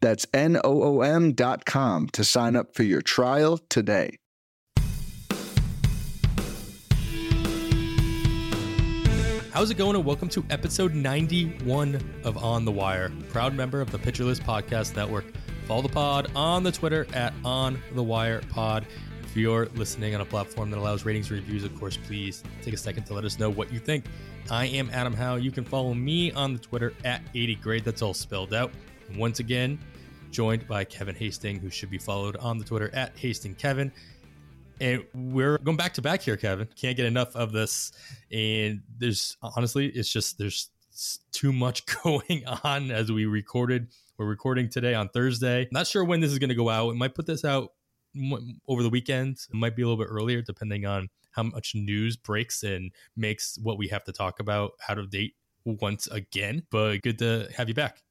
That's N-O-O-M dot com to sign up for your trial today. How's it going? And welcome to episode 91 of On the Wire, proud member of the Pitcher List Podcast Network. Follow the pod on the Twitter at On the Wire Pod. If you're listening on a platform that allows ratings and reviews, of course, please take a second to let us know what you think. I am Adam Howe. You can follow me on the Twitter at 80grade. That's all spelled out. And once again, joined by Kevin Hasting, who should be followed on the Twitter at Hasting Kevin. And we're going back to back here, Kevin. Can't get enough of this. And there's honestly, it's just there's too much going on as we recorded. We're recording today on Thursday. Not sure when this is going to go out. We might put this out over the weekend. It might be a little bit earlier, depending on how much news breaks and makes what we have to talk about out of date once again. But good to have you back.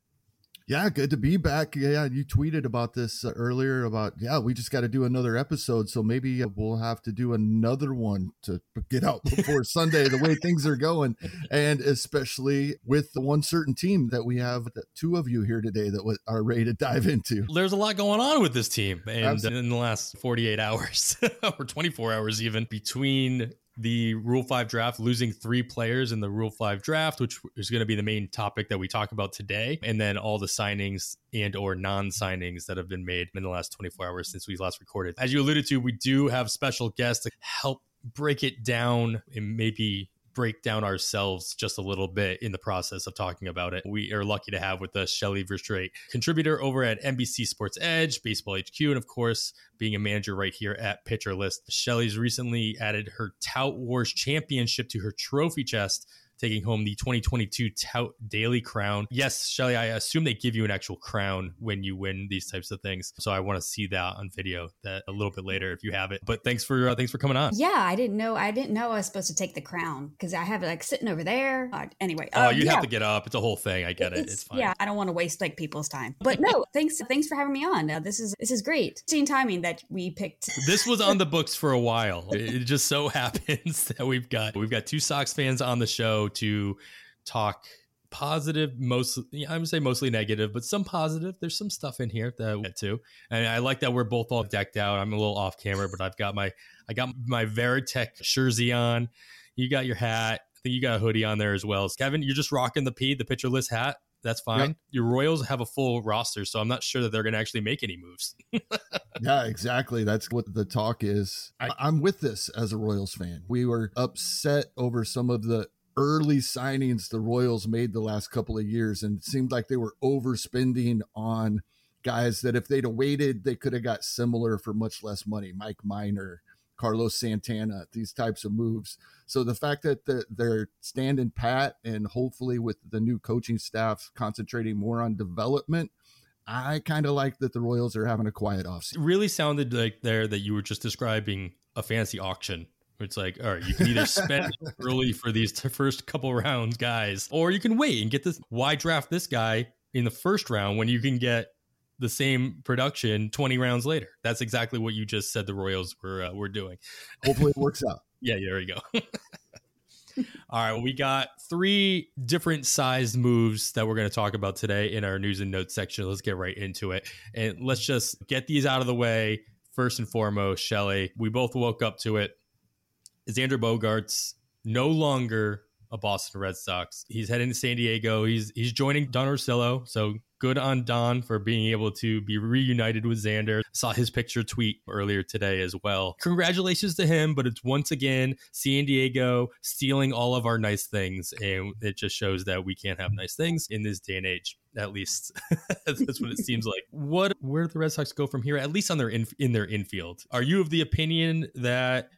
Yeah, good to be back. Yeah, you tweeted about this uh, earlier about yeah, we just got to do another episode, so maybe uh, we'll have to do another one to get out before Sunday. The way things are going, and especially with the one certain team that we have, two of you here today that are ready to dive into. There's a lot going on with this team, and Absolutely. in the last 48 hours or 24 hours, even between the Rule 5 draft, losing three players in the Rule 5 draft, which is going to be the main topic that we talk about today, and then all the signings and or non-signings that have been made in the last 24 hours since we last recorded. As you alluded to, we do have special guests to help break it down and maybe break down ourselves just a little bit in the process of talking about it. We are lucky to have with us Shelly Verougstraete, contributor over at NBC Sports Edge, Baseball HQ, and of course, being a manager right here at Pitcher List. Shelly's recently added her Tout Wars Championship to her trophy chest taking home the 2022 Tout Daily Crown. Yes, Shelly, I assume they give you an actual crown when you win these types of things. So I want to see that on video that a little bit later if you have it. But thanks for uh, thanks for coming on. Yeah, I didn't know I didn't know I was supposed to take the crown because I have it like sitting over there. Uh, anyway, oh, uh, you yeah. have to get up. It's a whole thing. I get it's, it. It's fine. Yeah, I don't want to waste like people's time. But no, thanks thanks for having me on. Uh, this is this is great. Seeing timing that we picked. This was on the books for a while. It just so happens that we've got we've got two Sox fans on the show to talk positive mostly i would say mostly negative but some positive there's some stuff in here that we get to and i like that we're both all decked out i'm a little off camera but i've got my i got my Varitek jersey on you got your hat i think you got a hoodie on there as well kevin you're just rocking the p the pitcher list hat that's fine. Yep. Your Royals have a full roster, so I'm not sure that they're going to actually make any moves. yeah, exactly. That's what the talk is. I, I'm with this as a Royals fan. We were upset over some of the early signings the Royals made the last couple of years, and it seemed like they were overspending on guys that if they'd have waited, they could have got similar for much less money. Mike Miner, Carlos Santana, these types of moves. So the fact that they're standing pat and hopefully with the new coaching staff concentrating more on development, I kind of like that the Royals are having a quiet offseason. It really sounded like there that you were just describing a fancy auction it's like, all right, you can either spend early for these t- first couple rounds, guys, or you can wait and get this. Why draft this guy in the first round when you can get the same production 20 rounds later? That's exactly what you just said the Royals were uh, were doing. Hopefully, it works out. yeah, there you go. All right, well, we got three different sized moves that we're going to talk about today in our news and notes section. Let's get right into it. And let's just get these out of the way. First and foremost, Shelly, we both woke up to it Xander Bogaerts no longer a Boston Red Sox. He's heading to San Diego. He's he's joining Don Orsillo. So good on Don for being able to be reunited with Xander. Saw his picture tweet earlier today as well. Congratulations to him, but it's once again San Diego stealing all of our nice things. And it just shows that we can't have nice things in this day and age. At least that's what it seems like. What where do the Red Sox go from here? At least on their in, in their infield. Are you of the opinion that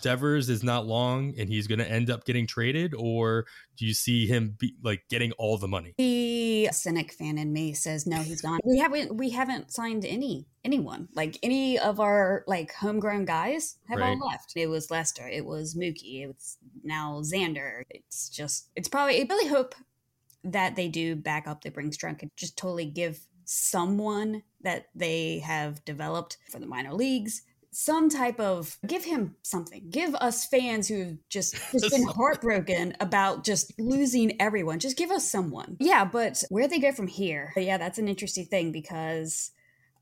Devers is not long and he's going to end up getting traded, or do you see him be, like getting all the money? The cynic fan in me says no, he's gone. We haven't we haven't signed any anyone like any of our like homegrown guys have right. all left. It was Lester, it was Mookie, it's now Xander. It's just it's probably I really hope that they do back up the Brinks trunk and just totally give someone that they have developed for the minor leagues some type of give him something. Give us fans who've just, just been heartbroken about just losing everyone. Just give us someone. Yeah but where they go from here? Yeah that's an interesting thing because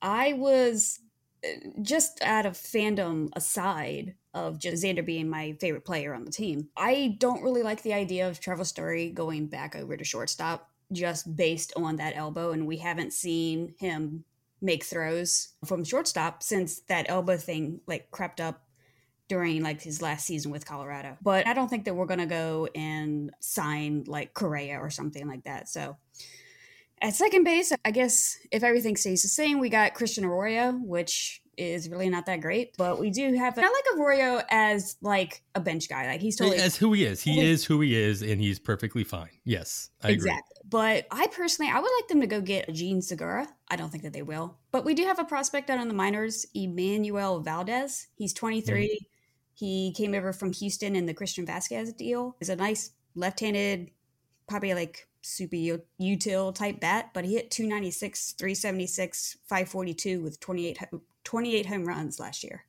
i was uh, just out of fandom aside of just Xander being my favorite player on the team. I don't really like the idea of Trevor Story going back over to shortstop just based on that elbow, and we haven't seen him make throws from shortstop since that elbow thing like crept up during like his last season with Colorado. But I don't think that we're going to go and sign like Correa or something like that. So at second base, I guess if everything stays the same, we got Christian Arroyo, which is really not that great. But we do have, I like Arroyo as like a bench guy. Like he's totally as who he is. He is who he is, and he's perfectly fine. Yes, I exactly. Agree. But I personally, I would like them to go get Jean Segura. I don't think that they will. But we do have a prospect out on the minors, Enmanuel Valdez. He's 23. Mm. He came over from Houston in the Christian Vasquez deal. He's a nice left-handed, probably like super util type bat, but he hit 296, 376, 542 with 28, 28 home runs last year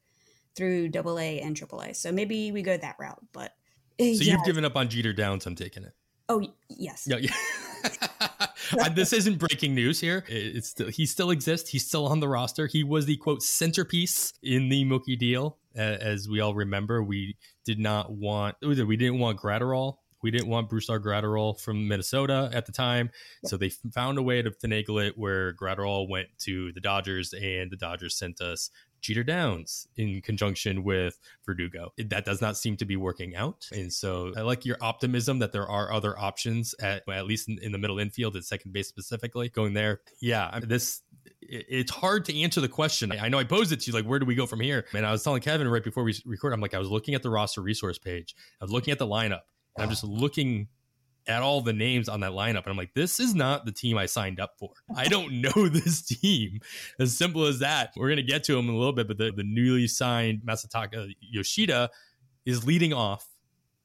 through double A and triple A. So maybe we go that route. But so yeah. you've given up on Jeter Downs, I'm taking it. Oh yes. Yeah, yeah. this isn't breaking news here. It's still, he still exists. He's still on the roster. He was the quote centerpiece in the Mookie deal, as we all remember. We did not want we didn't want Graterol. We didn't want Brusdar Graterol from Minnesota at the time, so they found a way to finagle it where Graterol went to the Dodgers, and the Dodgers sent us Jeter Downs in conjunction with Verdugo. That does not seem to be working out. And so I like your optimism that there are other options at at least in, in the middle infield at second base specifically going there. Yeah, I mean, this it's hard to answer the question. I know I posed it to you, like, where do we go from here? And I was telling Kevin right before we record, I'm like, I was looking at the roster resource page, I was looking at the lineup, and I'm just looking at all the names on that lineup. And I'm like, this is not the team I signed up for. I don't know this team. As simple as that. We're going to get to him in a little bit, but the, the newly signed Masataka Yoshida is leading off.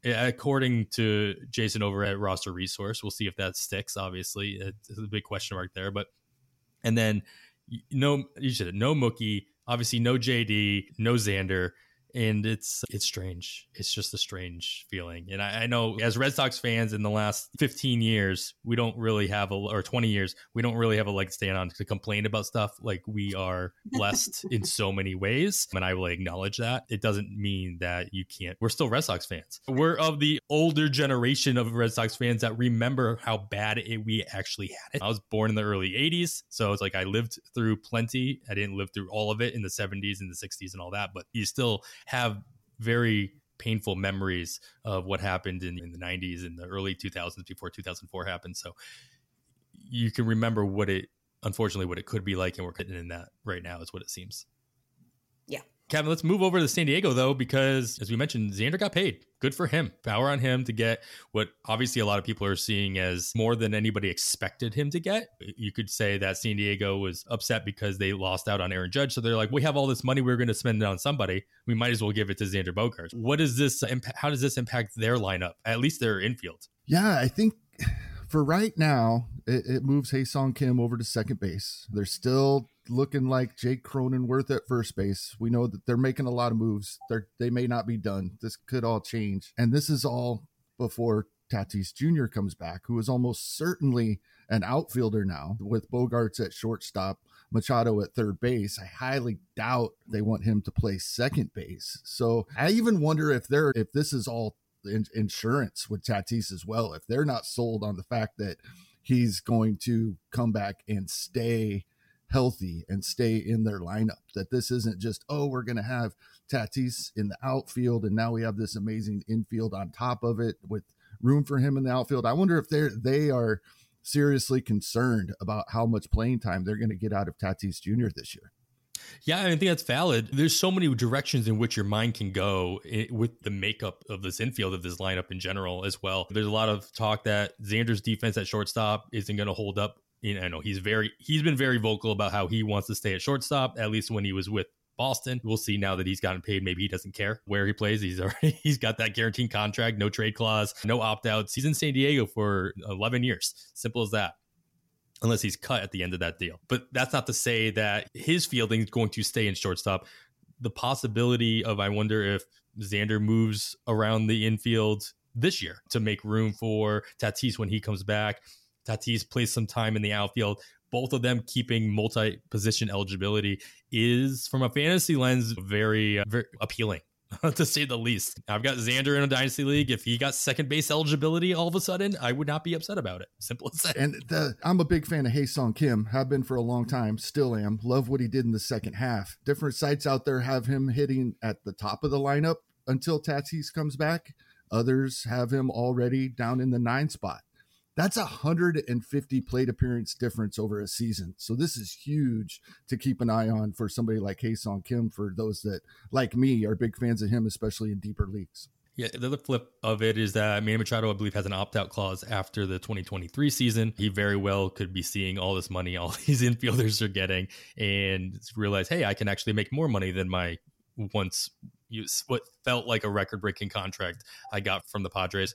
According to Jason over at Roster Resource, we'll see if that sticks. Obviously, it's a big question mark there. But and then no, you should no Mookie, obviously no JD, no Xander and it's it's strange. It's just a strange feeling. And I, I, know as Red Sox fans in the last 15 years, we don't really have a or 20 years, we don't really have a leg to stand on to complain about stuff. Like we are blessed in so many ways, and I will acknowledge that. It doesn't mean that you can't. We're still Red Sox fans. We're of the older generation of Red Sox fans that remember how bad it, we actually had it. I was born in the early 80s, so it's like I lived through plenty. I didn't live through all of it in the 70s and the 60s and all that, but you still have very painful memories of what happened in, in, the 90s and the early 2000s before 2004 happened. So you can remember what it, unfortunately, what it could be like. And we're getting in that right now, is what it seems. Kevin, let's move over to San Diego though, because as we mentioned, Xander got paid. Good for him. Power on him to get what obviously a lot of people are seeing as more than anybody expected him to get. You could say that San Diego was upset because they lost out on Aaron Judge. So they're like, we have all this money, we're going to spend it on somebody. We might as well give it to Xander Bogaerts. What does this? How does this impact their lineup? At least their infield. Yeah, I think for right now, it, it moves Ha-Seong Kim over to second base. They're still looking like Jake Cronenworth at first base. We know that they're making a lot of moves. They're they may not be done. This could all change. And this is all before Tatis Jr. comes back, who is almost certainly an outfielder now with Bogaerts at shortstop, Machado at third base. I highly doubt they want him to play second base. So I even wonder if they're if this is all in, insurance with Tatis as well. If they're not sold on the fact that he's going to come back and stay healthy and stay in their lineup, that this isn't just, oh, we're going to have Tatis in the outfield and now we have this amazing infield on top of it with room for him in the outfield. I wonder if they're they are seriously concerned about how much playing time they're going to get out of Tatis Jr. this year. Yeah, I think that's valid. There's so many directions in which your mind can go eh, with the makeup of this infield of this lineup in general as well. There's a lot of talk that Xander's defense at shortstop isn't going to hold up. You know, I know he's very he's been very vocal about how he wants to stay at shortstop. At least when he was with Boston. We'll see now that he's gotten paid. Maybe he doesn't care where he plays. He's already he's got that guaranteed contract, no trade clause, no opt outs. He's in San Diego for 11 years. Simple as that unless he's cut at the end of that deal. But that's not to say that his fielding is going to stay in shortstop. The possibility of, I wonder if Xander moves around the infield this year to make room for Tatis when he comes back. Tatis plays some time in the outfield. Both of them keeping multi position eligibility is, from a fantasy lens, very, uh, very appealing to say the least. I've got Xander in a dynasty league. If he got second base eligibility all of a sudden, I would not be upset about it. Simple as that. And the, I'm a big fan of Ha-Seong Kim. Have been for a long time. Still am. Love what he did in the second half. Different sites out there have him hitting at the top of the lineup until Tatis comes back. Others have him already down in the nine spot. That's a 150 plate appearance difference over a season. So this is huge to keep an eye on for somebody like Ha-Seong Kim for those that like me are big fans of him, especially in deeper leagues. Yeah, the other flip of it is that Manny Machado, I believe, has an opt out clause after the 2023 season. He very well could be seeing all this money all these infielders are getting and realize, hey, I can actually make more money than my once what felt like a record breaking contract I got from the Padres.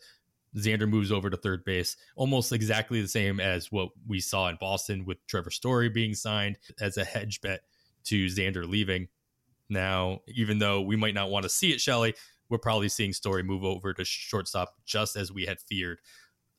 Xander moves over to third base, almost exactly the same as what we saw in Boston with Trevor Story being signed as a hedge bet to Xander leaving. Now, even though we might not want to see it, Shelly, we're probably seeing Story move over to shortstop just as we had feared.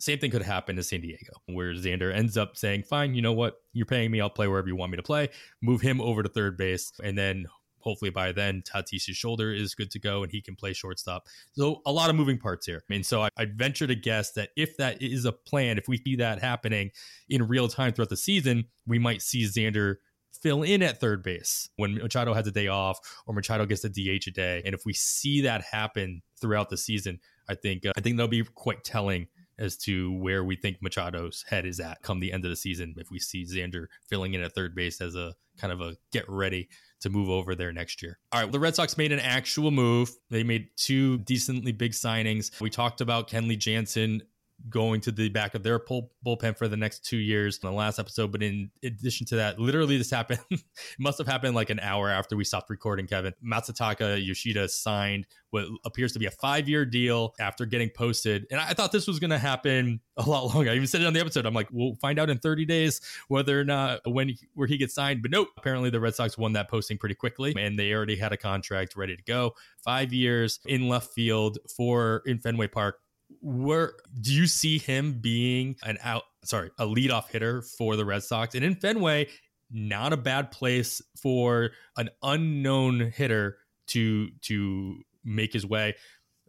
Same thing could happen to San Diego, where Xander ends up saying, Fine, you know what? You're paying me. I'll play wherever you want me to play. Move him over to third base. And then hopefully by then Tatis's shoulder is good to go and he can play shortstop. So a lot of moving parts here. I mean, so I, I'd venture to guess that if that is a plan, if we see that happening in real time throughout the season, we might see Xander fill in at third base when Machado has a day off or Machado gets a DH a day. And if we see that happen throughout the season, I think uh, I think that'll be quite telling as to where we think Machado's head is at come the end of the season. If we see Xander filling in at third base as a kind of a get ready to move over there next year. All right, the Red Sox made an actual move. They made two decently big signings. We talked about Kenley Jansen going to the back of their bull, bullpen for the next two years in the last episode. But in addition to that, literally this happened. it must have happened like an hour after we stopped recording, Kevin. Matsutaka Yoshida signed what appears to be a five year deal after getting posted. And I thought this was going to happen a lot longer. I even said it on the episode. I'm like, we'll find out in 30 days whether or not when he, where he gets signed. But nope, apparently the Red Sox won that posting pretty quickly and they already had a contract ready to go. Five years in left field for in Fenway Park where do you see him being an out sorry a leadoff hitter for the red sox? And in fenway not a bad place for an unknown hitter to to make his way.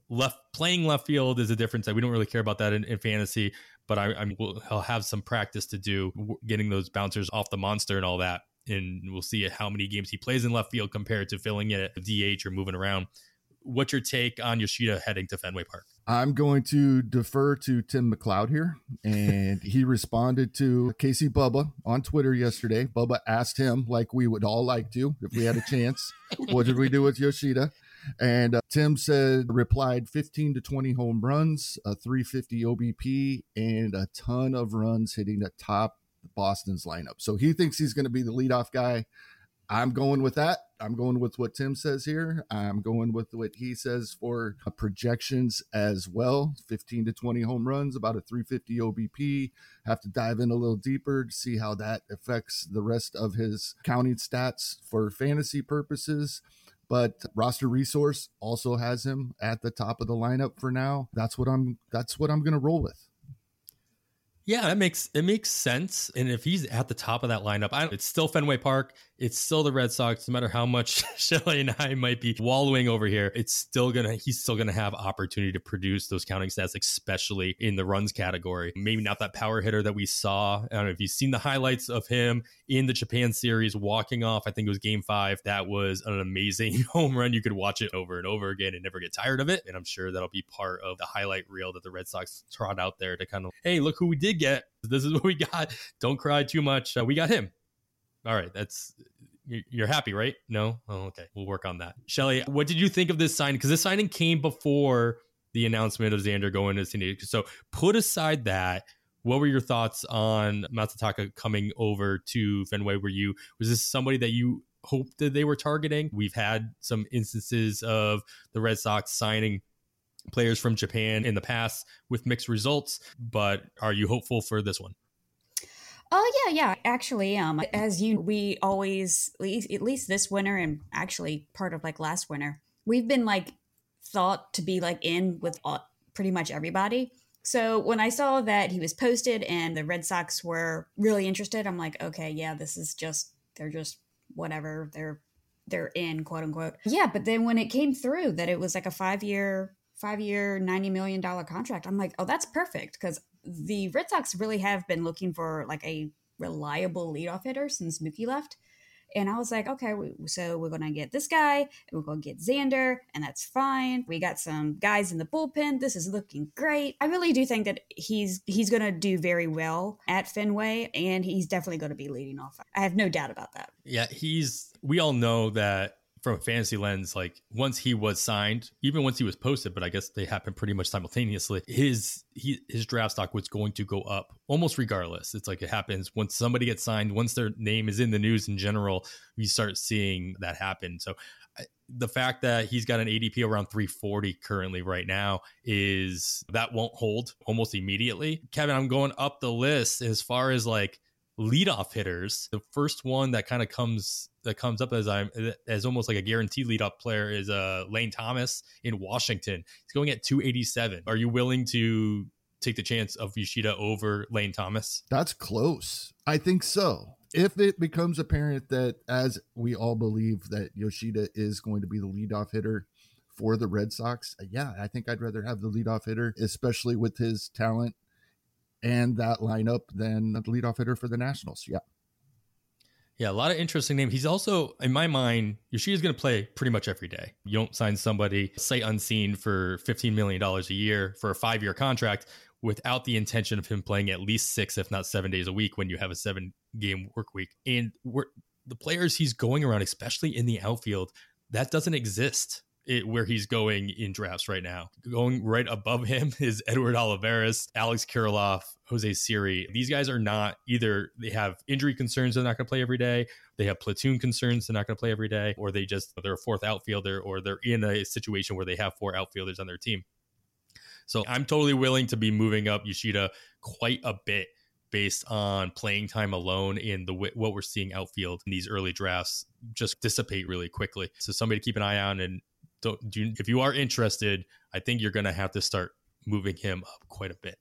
Left playing left field is a difference we don't really care about that in, in fantasy but I, I will he'll have some practice to do getting those bouncers off the monster and all that. And we'll see how many games he plays in left field compared to filling it at DH or moving around. What's your take on Yoshida heading to Fenway Park? I'm going to defer to Tim McLeod here. And he responded to Casey Bubba on Twitter yesterday. Bubba asked him, like we would all like to, if we had a chance, what did we do with Yoshida? And uh, Tim said, replied 15 to 20 home runs, a 350 OBP, and a ton of runs hitting the top Boston's lineup. So he thinks he's going to be the leadoff guy. I'm going with that. I'm going with what Tim says here. I'm going with what he says for uh, projections as well 15 to 20 home runs, about a 350 OBP. Have to dive in a little deeper to see how that affects the rest of his counting stats for fantasy purposes. But roster resource also has him at the top of the lineup for now. That's what I'm that's what I'm gonna roll with. Yeah, that makes it makes sense. And if he's at the top of that lineup, I, it's still Fenway Park. It's still the Red Sox. No matter how much Shelly and I might be wallowing over here, it's still gonna he's still gonna have opportunity to produce those counting stats, especially in the runs category. Maybe not that power hitter that we saw. I don't know if you've seen the highlights of him in the Japan series walking off. I think it was Game Five. That was an amazing home run. You could watch it over and over again and never get tired of it. And I'm sure that'll be part of the highlight reel that the Red Sox trot out there to kind of hey, look who we did get. This is what we got. Don't cry too much. Uh, we got him. All right, that's you're happy, right? No? Oh, okay. We'll work on that. Shelly, what did you think of this signing? Because this signing came before the announcement of Xander going to San Diego. So put aside that. What were your thoughts on Matsutaka coming over to Fenway? Were you was this somebody that you hoped that they were targeting? We've had some instances of the Red Sox signing players from Japan in the past with mixed results, but are you hopeful for this one? Oh yeah, yeah. Actually, um, as you, we always at least, this winter, and actually part of like last winter, we've been like thought to be like in with all, pretty much everybody. So when I saw that he was posted and the Red Sox were really interested, I'm like, okay, yeah, this is just they're just whatever they're they're in quote unquote. Yeah, but then when it came through that it was like a five year five year ninety million dollar contract, I'm like, oh, that's perfect because the Red Sox really have been looking for like a reliable leadoff hitter since Mookie left. And I was like, okay, so we're going to get this guy, and we're going to get Xander, and that's fine. We got some guys in the bullpen. This is looking great. I really do think that he's he's going to do very well at Fenway, and he's definitely going to be leading off. I have no doubt about that. Yeah, he's. We all know that from a fantasy lens, like once he was signed, even once he was posted, but I guess they happened pretty much simultaneously. His he his draft stock was going to go up almost regardless. It's like it happens once somebody gets signed, once their name is in the news in general, we start seeing that happen. So the fact that he's got an ADP around 340 currently right now is that won't hold almost immediately. Kevin, I'm going up the list as far as like leadoff hitters. The first one that kind of comes that comes up as I'm as almost like a guaranteed leadoff player is uh Lane Thomas in Washington. He's going at 287. Are you willing to take the chance of Yoshida over Lane Thomas? That's close. I think so. If it becomes apparent that, as we all believe, that Yoshida is going to be the leadoff hitter for the Red Sox, yeah, I think I'd rather have the leadoff hitter, especially with his talent and that lineup than the leadoff hitter for the Nationals. Yeah. Yeah, a lot of interesting names. He's also, in my mind, Yoshida's going to play pretty much every day. You don't sign somebody sight unseen for $15 million a year for a five year contract without the intention of him playing at least six, if not seven days a week when you have a seven game work week. And the players he's going around, especially in the outfield, that doesn't exist it, where he's going in drafts right now. Going right above him is Edward Olivares, Alex Kirilloff, Jose Siri. These guys are not either they have injury concerns they're not going to play every day, they have platoon concerns they're not going to play every day, or they just they're a fourth outfielder, or they're in a situation where they have four outfielders on their team. So I'm totally willing to be moving up Yoshida quite a bit based on playing time alone in the what we're seeing outfield in these early drafts just dissipate really quickly. So somebody to keep an eye on and don't do you, if you are interested, I think you're going to have to start moving him up quite a bit.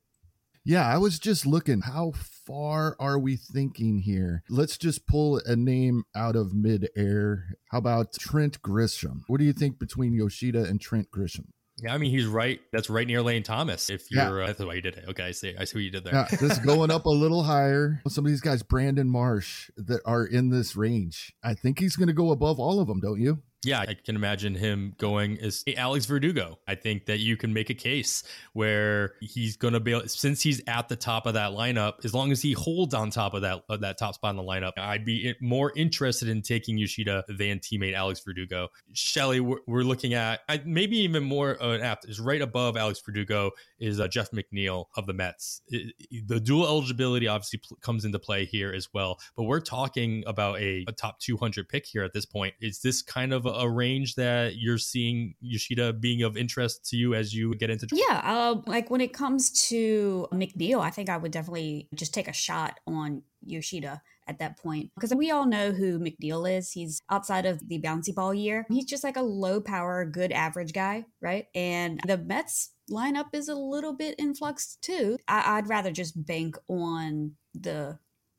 Yeah, I was just looking. How far are we thinking here? Let's just pull a name out of midair. How about Trent Grisham? What do you think between Yoshida and Trent Grisham? Yeah, I mean he's right. That's right near Lane Thomas. If you're, yeah. uh, that's why you did it. Okay, I see. I see what you did there. Yeah, just going up a little higher. Some of these guys, Brandon Marsh, that are in this range. I think he's going to go above all of them, don't you? Yeah, I can imagine him going as Alex Verdugo. I think that you can make a case where he's going to be since he's at the top of that lineup. As long as he holds on top of that of that top spot in the lineup, I'd be more interested in taking Yoshida than teammate Alex Verdugo. Shelly, we're, we're looking at maybe even more an apt is right above Alex Verdugo is uh, Jeff McNeil of the Mets. It, the dual eligibility obviously pl- comes into play here as well, but we're talking about a, a top 200 pick here at this point. Is this kind of a range that you're seeing Yoshida being of interest to you as you get into? Yeah, uh, like when it comes to McNeil, I think I would definitely just take a shot on Yoshida at that point because we all know who McNeil is. He's outside of the bouncy ball year. He's just like a low power, good average guy, right? And the Mets lineup is a little bit in flux too. I- I'd rather just bank on the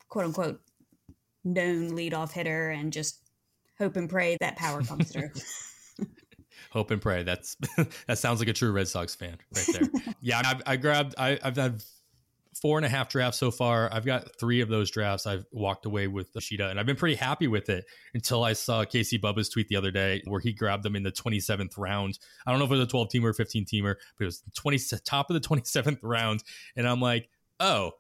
quote unquote known leadoff hitter and just hope and pray that power comes through. hope and pray. That's that sounds like a true Red Sox fan right there. yeah, I've, I grabbed. I, have had four and a half drafts so far. I've got three of those drafts. I've walked away with Yoshida, and I've been pretty happy with it until I saw Casey Bubba's tweet the other day where he grabbed them in the 27th round. I don't know if it was a 12 teamer or 15 teamer, but it was the 20 top of the 27th round, and I'm like, oh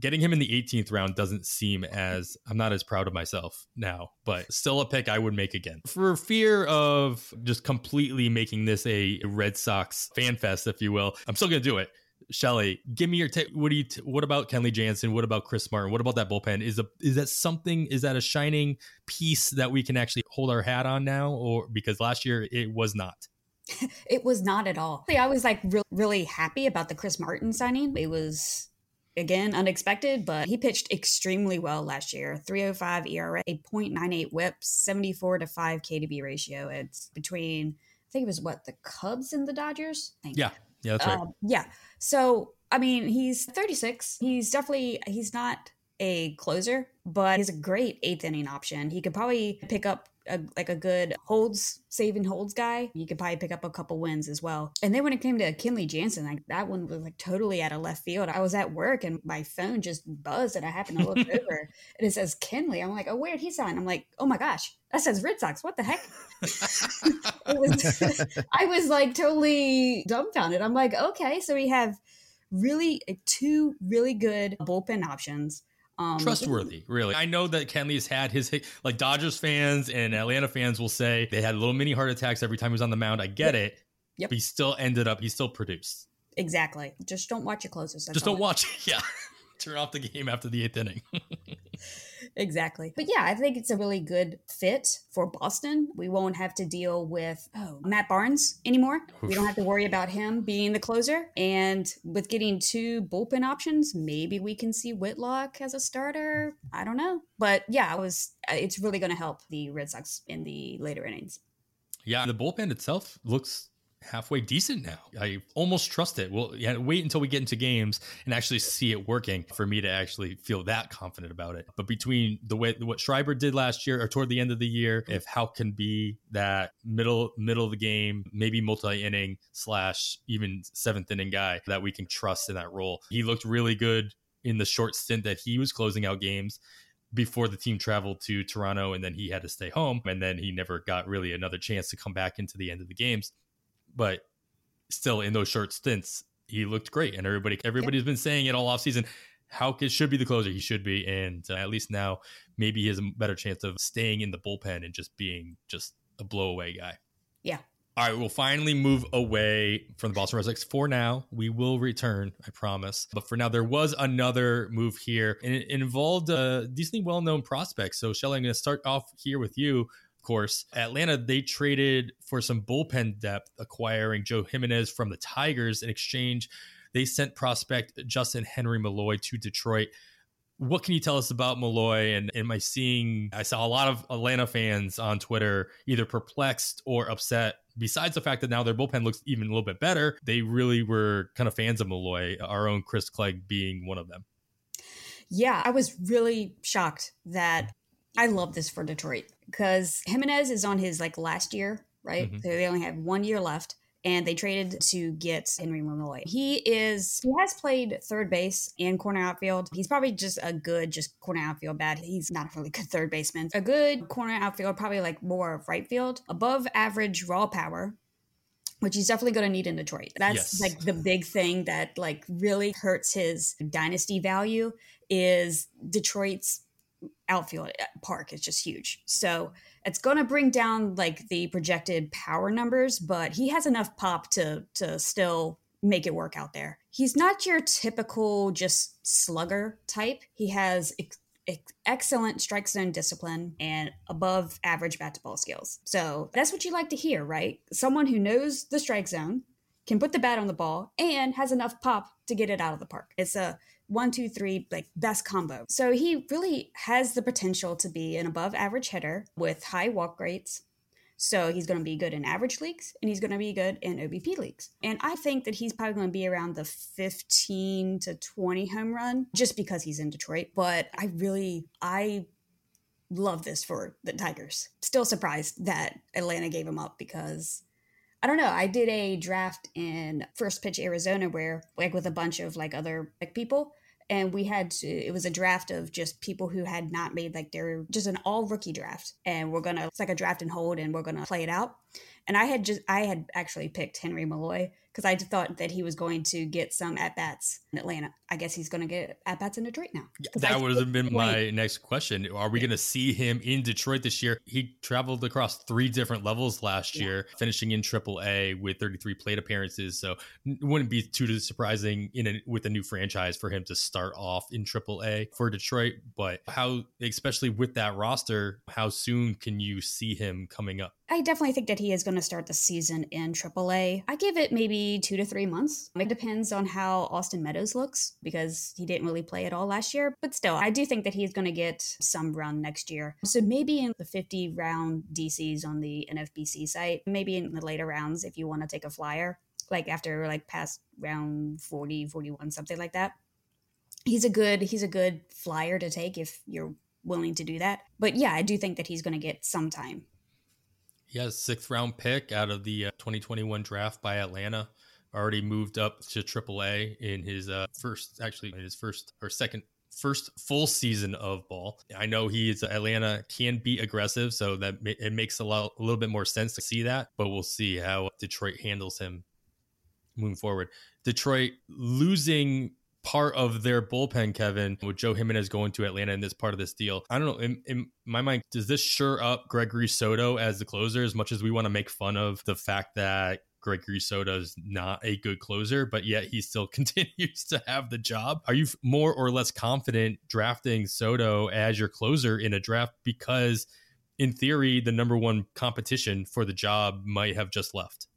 getting him in the 18th round doesn't seem as I'm not as proud of myself now, but still a pick I would make again. For fear of just completely making this a Red Sox fan fest, if you will, I'm still going to do it. Shelly, give me your take. What do you? T- what about Kenley Jansen? What about Chris Martin? What about that bullpen? Is a is that something? Is that a shining piece that we can actually hold our hat on now, or because last year it was not? it was not at all. I was like re- really happy about the Chris Martin signing. It was again unexpected, but he pitched extremely well last year. 305 ERA, a 0.98 whip, 74 to 5 KDB ratio. It's between I think it was what the Cubs and the Dodgers. Yeah. Yeah, that's right. Um, yeah. So, I mean, he's 36. He's definitely he's not a closer, but he's a great eighth inning option. He could probably pick up a, like a good holds saving holds guy. You could probably pick up a couple wins as well. And then when it came to Kenley Jansen, like that one was like totally out of left field. I was at work and my phone just buzzed and I happened to look over and it says Kenley. I'm like, oh, where did he sign? I'm like, oh my gosh, that says Red Sox. What the heck? was, I was like totally dumbfounded. I'm like, okay, so we have really uh, two really good bullpen options um, Trustworthy, really. I know that Kenley's had his like Dodgers fans and Atlanta fans will say they had little mini heart attacks every time he was on the mound. I get yep. it. Yep. But he still ended up. He still produced. Exactly. Just don't watch your closers. Just don't watch. Yeah. Turn off the game after the eighth inning. exactly. But yeah, I think it's a really good fit for Boston. We won't have to deal with oh, Matt Barnes anymore. We don't have to worry about him being the closer. And with getting two bullpen options, maybe we can see Whitlock as a starter. I don't know. But yeah, it was uh, it's really going to help the Red Sox in the later innings. Yeah, the bullpen itself looks halfway decent now. I almost trust it. Well, yeah, wait until we get into games and actually see it working for me to actually feel that confident about it. But between the way what Schreiber did last year or toward the end of the year, if Houck can be that middle middle of the game, maybe multi inning slash even seventh inning guy that we can trust in that role. He looked really good in the short stint that he was closing out games before the team traveled to Toronto and then he had to stay home and then he never got really another chance to come back into the end of the games but still in those short stints, he looked great, and everybody everybody's been saying it all off season. How it should be the closer, he should be, and uh, at least now maybe he has a better chance of staying in the bullpen and just being just a blowaway guy. Yeah. All right, we'll finally move away from the Boston Red Sox for now. We will return, I promise. But for now, there was another move here, and it involved a decently well known prospect. So, Shelly, I'm going to start off here with you course. Atlanta, they traded for some bullpen depth, acquiring Joe Jimenez from the Tigers in exchange. They sent prospect Justyn-Henry Malloy to Detroit. What can you tell us about Malloy? And am I seeing, I saw a lot of Atlanta fans on Twitter either perplexed or upset. Besides the fact that now their bullpen looks even a little bit better, they really were kind of fans of Malloy, our own Chris Clegg being one of them. Yeah, I was really shocked that I love this for Detroit because Jimenez is on his like last year, right? Mm-hmm. So they only have one year left. And they traded to get Henry Malloy. He is he has played third base and corner outfield. He's probably just a good just corner outfield bad. He's not a really good third baseman. A good corner outfield, probably like more of right field. Above average raw power, which he's definitely going to need in Detroit. That's yes. like the big thing that like really hurts his dynasty value is Detroit's outfield uh, park is just huge. So it's going to bring down like the projected power numbers, but he has enough pop to to still make it work out there. He's not your typical just slugger type. He has ex- ex- excellent strike zone discipline and above average bat to ball skills. So that's what you like to hear, right? Someone who knows the strike zone, can put the bat on the ball, and has enough pop to get it out of the park. It's a one, two, three, like best combo. So he really has the potential to be an above average hitter with high walk rates. So he's going to be good in average leagues and he's going to be good in OBP leagues. And I think that he's probably going to be around the 15 to 20 home run just because he's in Detroit. But I really, I love this for the Tigers. Still surprised that Atlanta gave him up because I don't know. I did a draft in First Pitch Arizona where like with a bunch of like other like people and we had to it was a draft of just people who had not made like their just an all rookie draft and we're gonna it's like a draft and hold and we're gonna play it out And I had just I had actually picked Henry Malloy because I thought that he was going to get some at bats in Atlanta. I guess he's going to get at bats in Detroit now. that would have been my next question. Are we going to see him in Detroit this year? He traveled across three different levels last yeah. year, finishing in AAA with 33 plate appearances. So it wouldn't be too surprising in a, with a new franchise for him to start off in AAA for Detroit. But how, especially with that roster, how soon can you see him coming up? I definitely think that he is going to start the season in AAA. I give it maybe two to three months. It depends on how Austin Meadows looks because he didn't really play at all last year. But still, I do think that he's going to get some run next year. So maybe in the 50 round DCs on the NFBC site, maybe in the later rounds if you want to take a flyer, like after like past round 40, 41, something like that. He's a good he's a good flyer to take if you're willing to do that. But yeah, I do think that he's going to get some time he has sixth round pick out of the uh, 2021 draft by Atlanta. Already moved up to AAA in his uh, first, actually, his first or second first full season of ball. I know he is Atlanta can be aggressive, so that it makes a, lot, a little bit more sense to see that. But we'll see how Detroit handles him moving forward. Detroit losing part of their bullpen, Kevin, with Joe Jimenez going to Atlanta in this part of this deal. I don't know. In, in my mind, does this sure up Gregory Soto as the closer as much as we want to make fun of the fact that Gregory Soto is not a good closer, but yet he still continues to have the job. Are you more or less confident drafting Soto as your closer in a draft because, in theory, the number one competition for the job might have just left?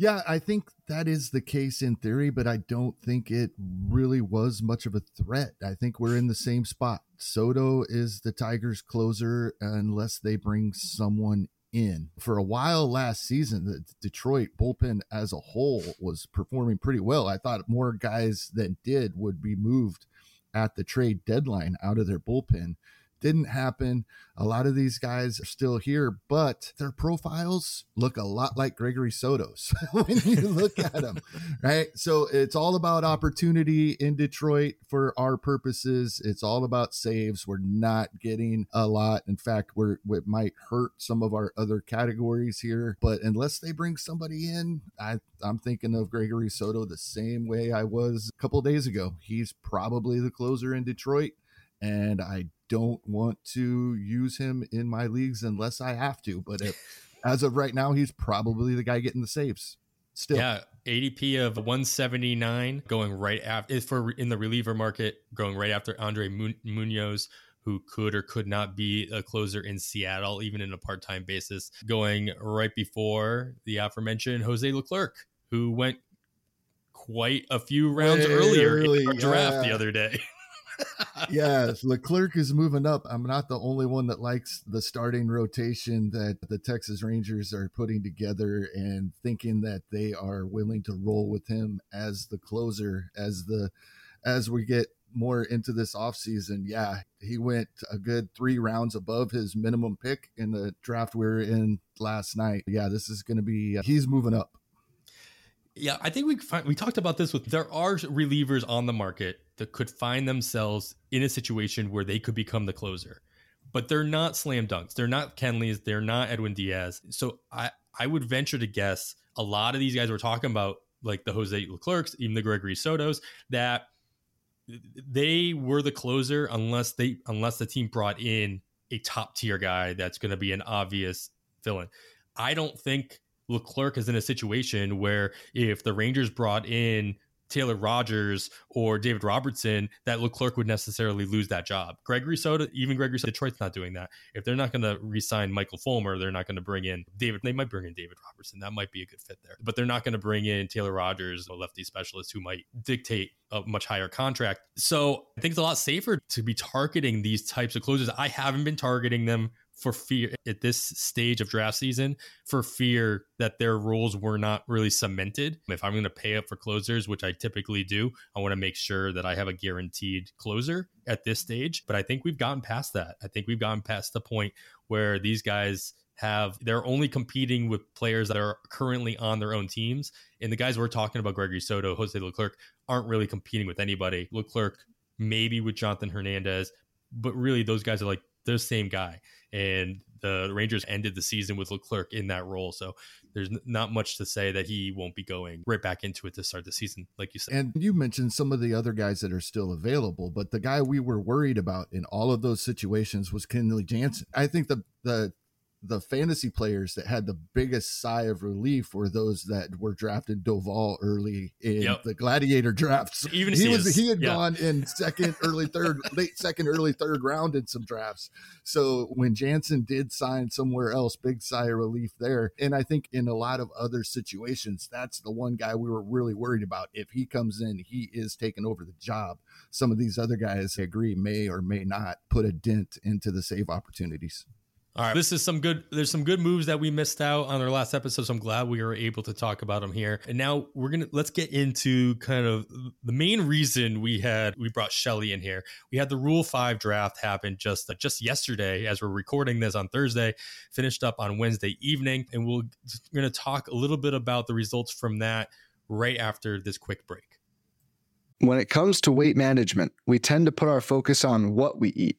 Yeah, I think that is the case in theory, but I don't think it really was much of a threat. I think we're in the same spot. Soto is the Tigers' closer unless they bring someone in. For a while last season, the Detroit bullpen as a whole was performing pretty well. I thought more guys than did would be moved at the trade deadline out of their bullpen. Didn't happen. A lot of these guys are still here, but their profiles look a lot like Gregory Soto's when you look at them, right? So it's all about opportunity in Detroit for our purposes. It's all about saves. We're not getting a lot. In fact, we're it might hurt some of our other categories here, but unless they bring somebody in, I I'm thinking of Gregory Soto the same way I was a couple days ago. He's probably the closer in Detroit and I don't want to use him in my leagues unless I have to. But if, as of right now, he's probably the guy getting the saves. Still, yeah, ADP of 179 going right after for in the reliever market, going right after Andre Munoz, who could or could not be a closer in Seattle, even in a part time basis, going right before the aforementioned Jose Leclerc, who went quite a few rounds Way earlier early, in our draft yeah. the other day. yes, Leclerc is moving up. I'm not the only one that likes the starting rotation that the Texas Rangers are putting together and thinking that they are willing to roll with him as the closer as the as we get more into this offseason. Yeah, he went a good 3 rounds above his minimum pick in the draft we were in last night. Yeah, this is going to be uh, he's moving up. Yeah, I think we find, we talked about this with there are relievers on the market that could find themselves in a situation where they could become the closer. But they're not slam dunks. They're not Kenleys. They're not Edwin Diaz. So I, I would venture to guess a lot of these guys we're talking about, like the Jose Leclercs, even the Gregory Sotos, that they were the closer unless they unless the team brought in a top tier guy that's going to be an obvious villain. I don't think Leclerc is in a situation where if the Rangers brought in Taylor Rogers or David Robertson, that Leclerc would necessarily lose that job. Gregory Soto, even Gregory Soto, Detroit's not doing that. If they're not going to re-sign Michael Fulmer, they're not going to bring in David. They might bring in David Robertson. That might be a good fit there. But they're not going to bring in Taylor Rogers, a lefty specialist who might dictate a much higher contract. So I think it's a lot safer to be targeting these types of closers. I haven't been targeting them for fear at this stage of draft season for fear that their roles were not really cemented. If I'm going to pay up for closers, which I typically do, I want to make sure that I have a guaranteed closer at this stage. But I think we've gotten past that. I think we've gotten past the point where these guys have they're only competing with players that are currently on their own teams. And the guys we're talking about, Gregory Soto, Jose Leclerc, aren't really competing with anybody. Leclerc maybe with Jonathan Hernandez, but really those guys are like the same guy. And the Rangers ended the season with Leclerc in that role. So there's not much to say that he won't be going right back into it to start the season, like you said. And you mentioned some of the other guys that are still available, but the guy we were worried about in all of those situations was Kenley Jansen. I think the the the fantasy players that had the biggest sigh of relief were those that were drafted Doval early in yep. the gladiator drafts. Even he was he had yeah. gone in second, early third, late second, early third round in some drafts. So when Jansen did sign somewhere else, big sigh of relief there. And I think in a lot of other situations, that's the one guy we were really worried about. If he comes in, he is taking over the job. Some of these other guys, I agree, may or may not put a dent into the save opportunities. All right, this is some good. There's some good moves that we missed out on our last episode, so I'm glad we were able to talk about them here. And now we're gonna let's get into kind of the main reason we had we brought Shelly in here. We had the Rule Five draft happen just just yesterday, as we're recording this on Thursday, finished up on Wednesday evening, and we'll, we're gonna talk a little bit about the results from that right after this quick break. When it comes to weight management, we tend to put our focus on what we eat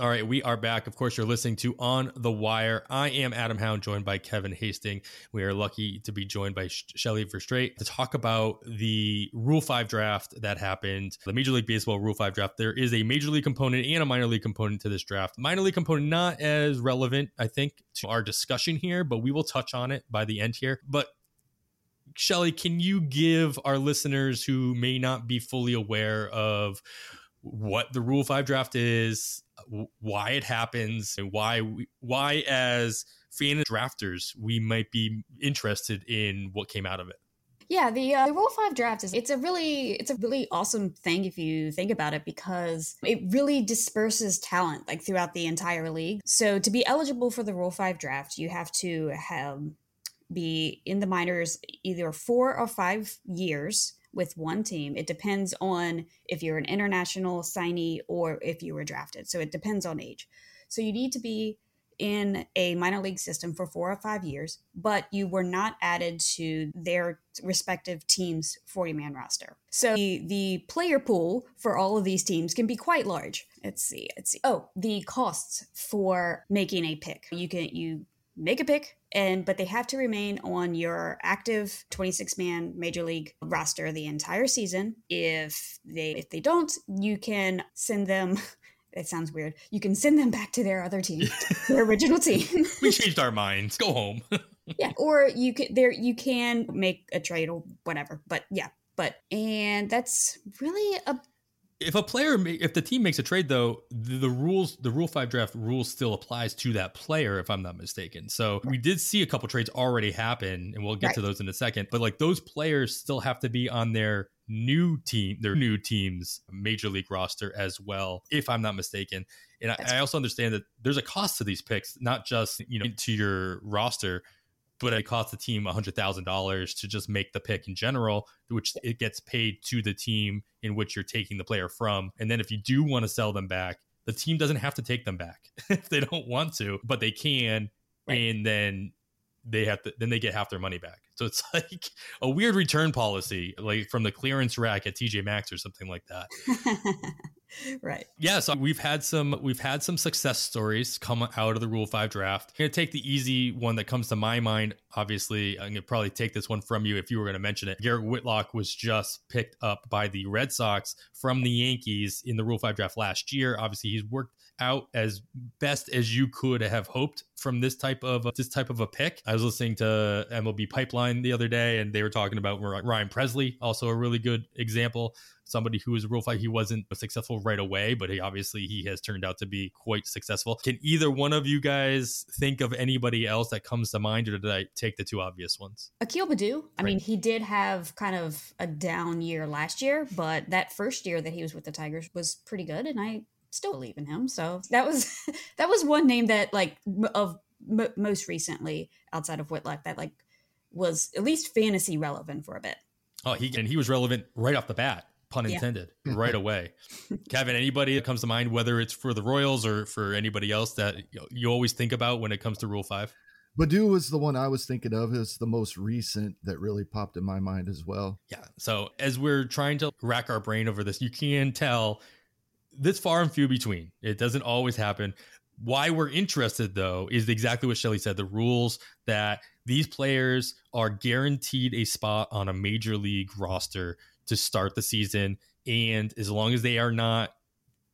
All right, we are back. Of course, you're listening to On the Wire. I am Adam Howe, joined by Kevin Hasting. We are lucky to be joined by Shelly Verougstraete to talk about the Rule 5 draft that happened, the Major League Baseball Rule 5 draft. There is a Major League component and a minor league component to this draft. Minor league component not as relevant, I think, to our discussion here, but we will touch on it by the end here. But Shelly, can you give our listeners who may not be fully aware of what the Rule 5 draft is, why it happens and why we, why as fan drafters we might be interested in what came out of it. Yeah, the, uh, the Rule Five draft is it's a really it's a really awesome thing if you think about it because it really disperses talent like throughout the entire league. So to be eligible for the Rule Five draft, you have to have be in the minors either four or five years with one team. It depends on if you're an international signee or if you were drafted. So it depends on age. So you need to be in a minor league system for four or five years, but you were not added to their respective team's 40 man roster. So the, the player pool for all of these teams can be quite large. Let's see. Let's see. Oh, the costs for making a pick. You can you make a pick and but they have to remain on your active 26 man major league roster the entire season. If they if they don't you can send them it sounds weird you can send them back to their other team their original team. We changed our minds. Go home. Yeah or you can there you can make a trade or whatever but yeah but and that's really a if a player if the team makes a trade though the, the, rules the rule 5 draft rule still applies to that player if i'm not mistaken. So we did see a couple trades already happen and we'll get right. to those in a second but like those players still have to be on their new team their new team's major league roster as well if i'm not mistaken. And I, I also understand that there's a cost to these picks not just you know into your roster but it costs the team $100,000 to just make the pick in general, which it gets paid to the team in which you're taking the player from. And then if you do want to sell them back, the team doesn't have to take them back if they don't want to, but they can. Right. And then they have to, then they get half their money back So it's like a weird return policy, like from the clearance rack at TJ Maxx or something like that. right. Yeah, so we've had some we've had some success stories come out of the Rule 5 draft. I'm to take the easy one that comes to my mind. Obviously, I'm to probably take this one from you if you were going to mention it. Garrett Whitlock was just picked up by the Red Sox from the Yankees in the Rule 5 draft last year. Obviously, he's worked out as best as you could have hoped from this type of this type of a pick. I was listening to MLB Pipeline the other day, and they were talking about Ryan Pressly, also a really good example somebody who was a real fight. he wasn't successful right away but he obviously he has turned out to be quite successful can either one of you guys think of anybody else that comes to mind or did i take the two obvious ones akil baddoo i right. mean he did have kind of a down year last year but that first year that he was with the tigers was pretty good and i still believe in him so that was that was one name that like of m- most recently outside of whitlock that like was at least fantasy relevant for a bit Oh, he and he was relevant right off the bat pun intended, yeah. right away. Kevin, anybody that comes to mind, whether it's for the Royals or for anybody else that you always think about when it comes to Rule 5? Baddoo was the one I was thinking of as the most recent that really popped in my mind as well. Yeah. So as we're trying to rack our brain over this, you can tell this far and few between. It doesn't always happen. Why we're interested though is exactly what Shelly said. The rules that these players are guaranteed a spot on a major league roster to start the season. And as long as they are not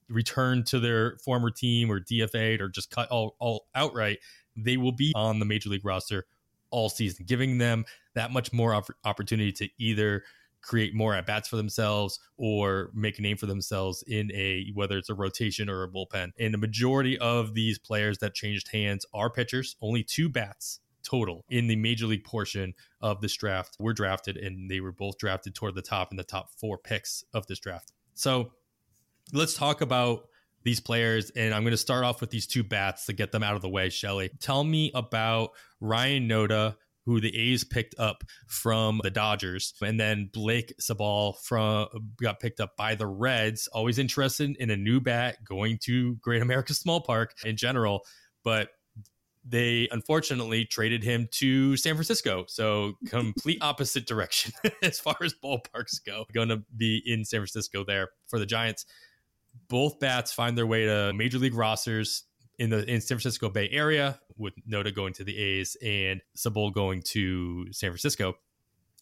returned to their former team or DFA'd or just cut all, all outright, they will be on the major league roster all season, giving them that much more opportunity to either create more at bats for themselves or make a name for themselves in a whether it's a rotation or a bullpen. And the majority of these players that changed hands are pitchers, only two bats total in the major league portion of this draft were drafted, and they were both drafted toward the top in the top four picks of this draft. So let's talk about these players, and I'm going to start off with these two bats to get them out of the way. Shelly, tell me about Ryan Noda, who the A's picked up from the Dodgers, and then Blake Sabol from got picked up by the Reds. Always interested in a new bat going to Great America Small Park in general, but they unfortunately traded him to San Francisco. So complete opposite direction as far as ballparks go. Going to be in San Francisco there for the Giants. Both bats find their way to major league rosters in the in San Francisco Bay Area, with Noda going to the A's and Sabol going to San Francisco.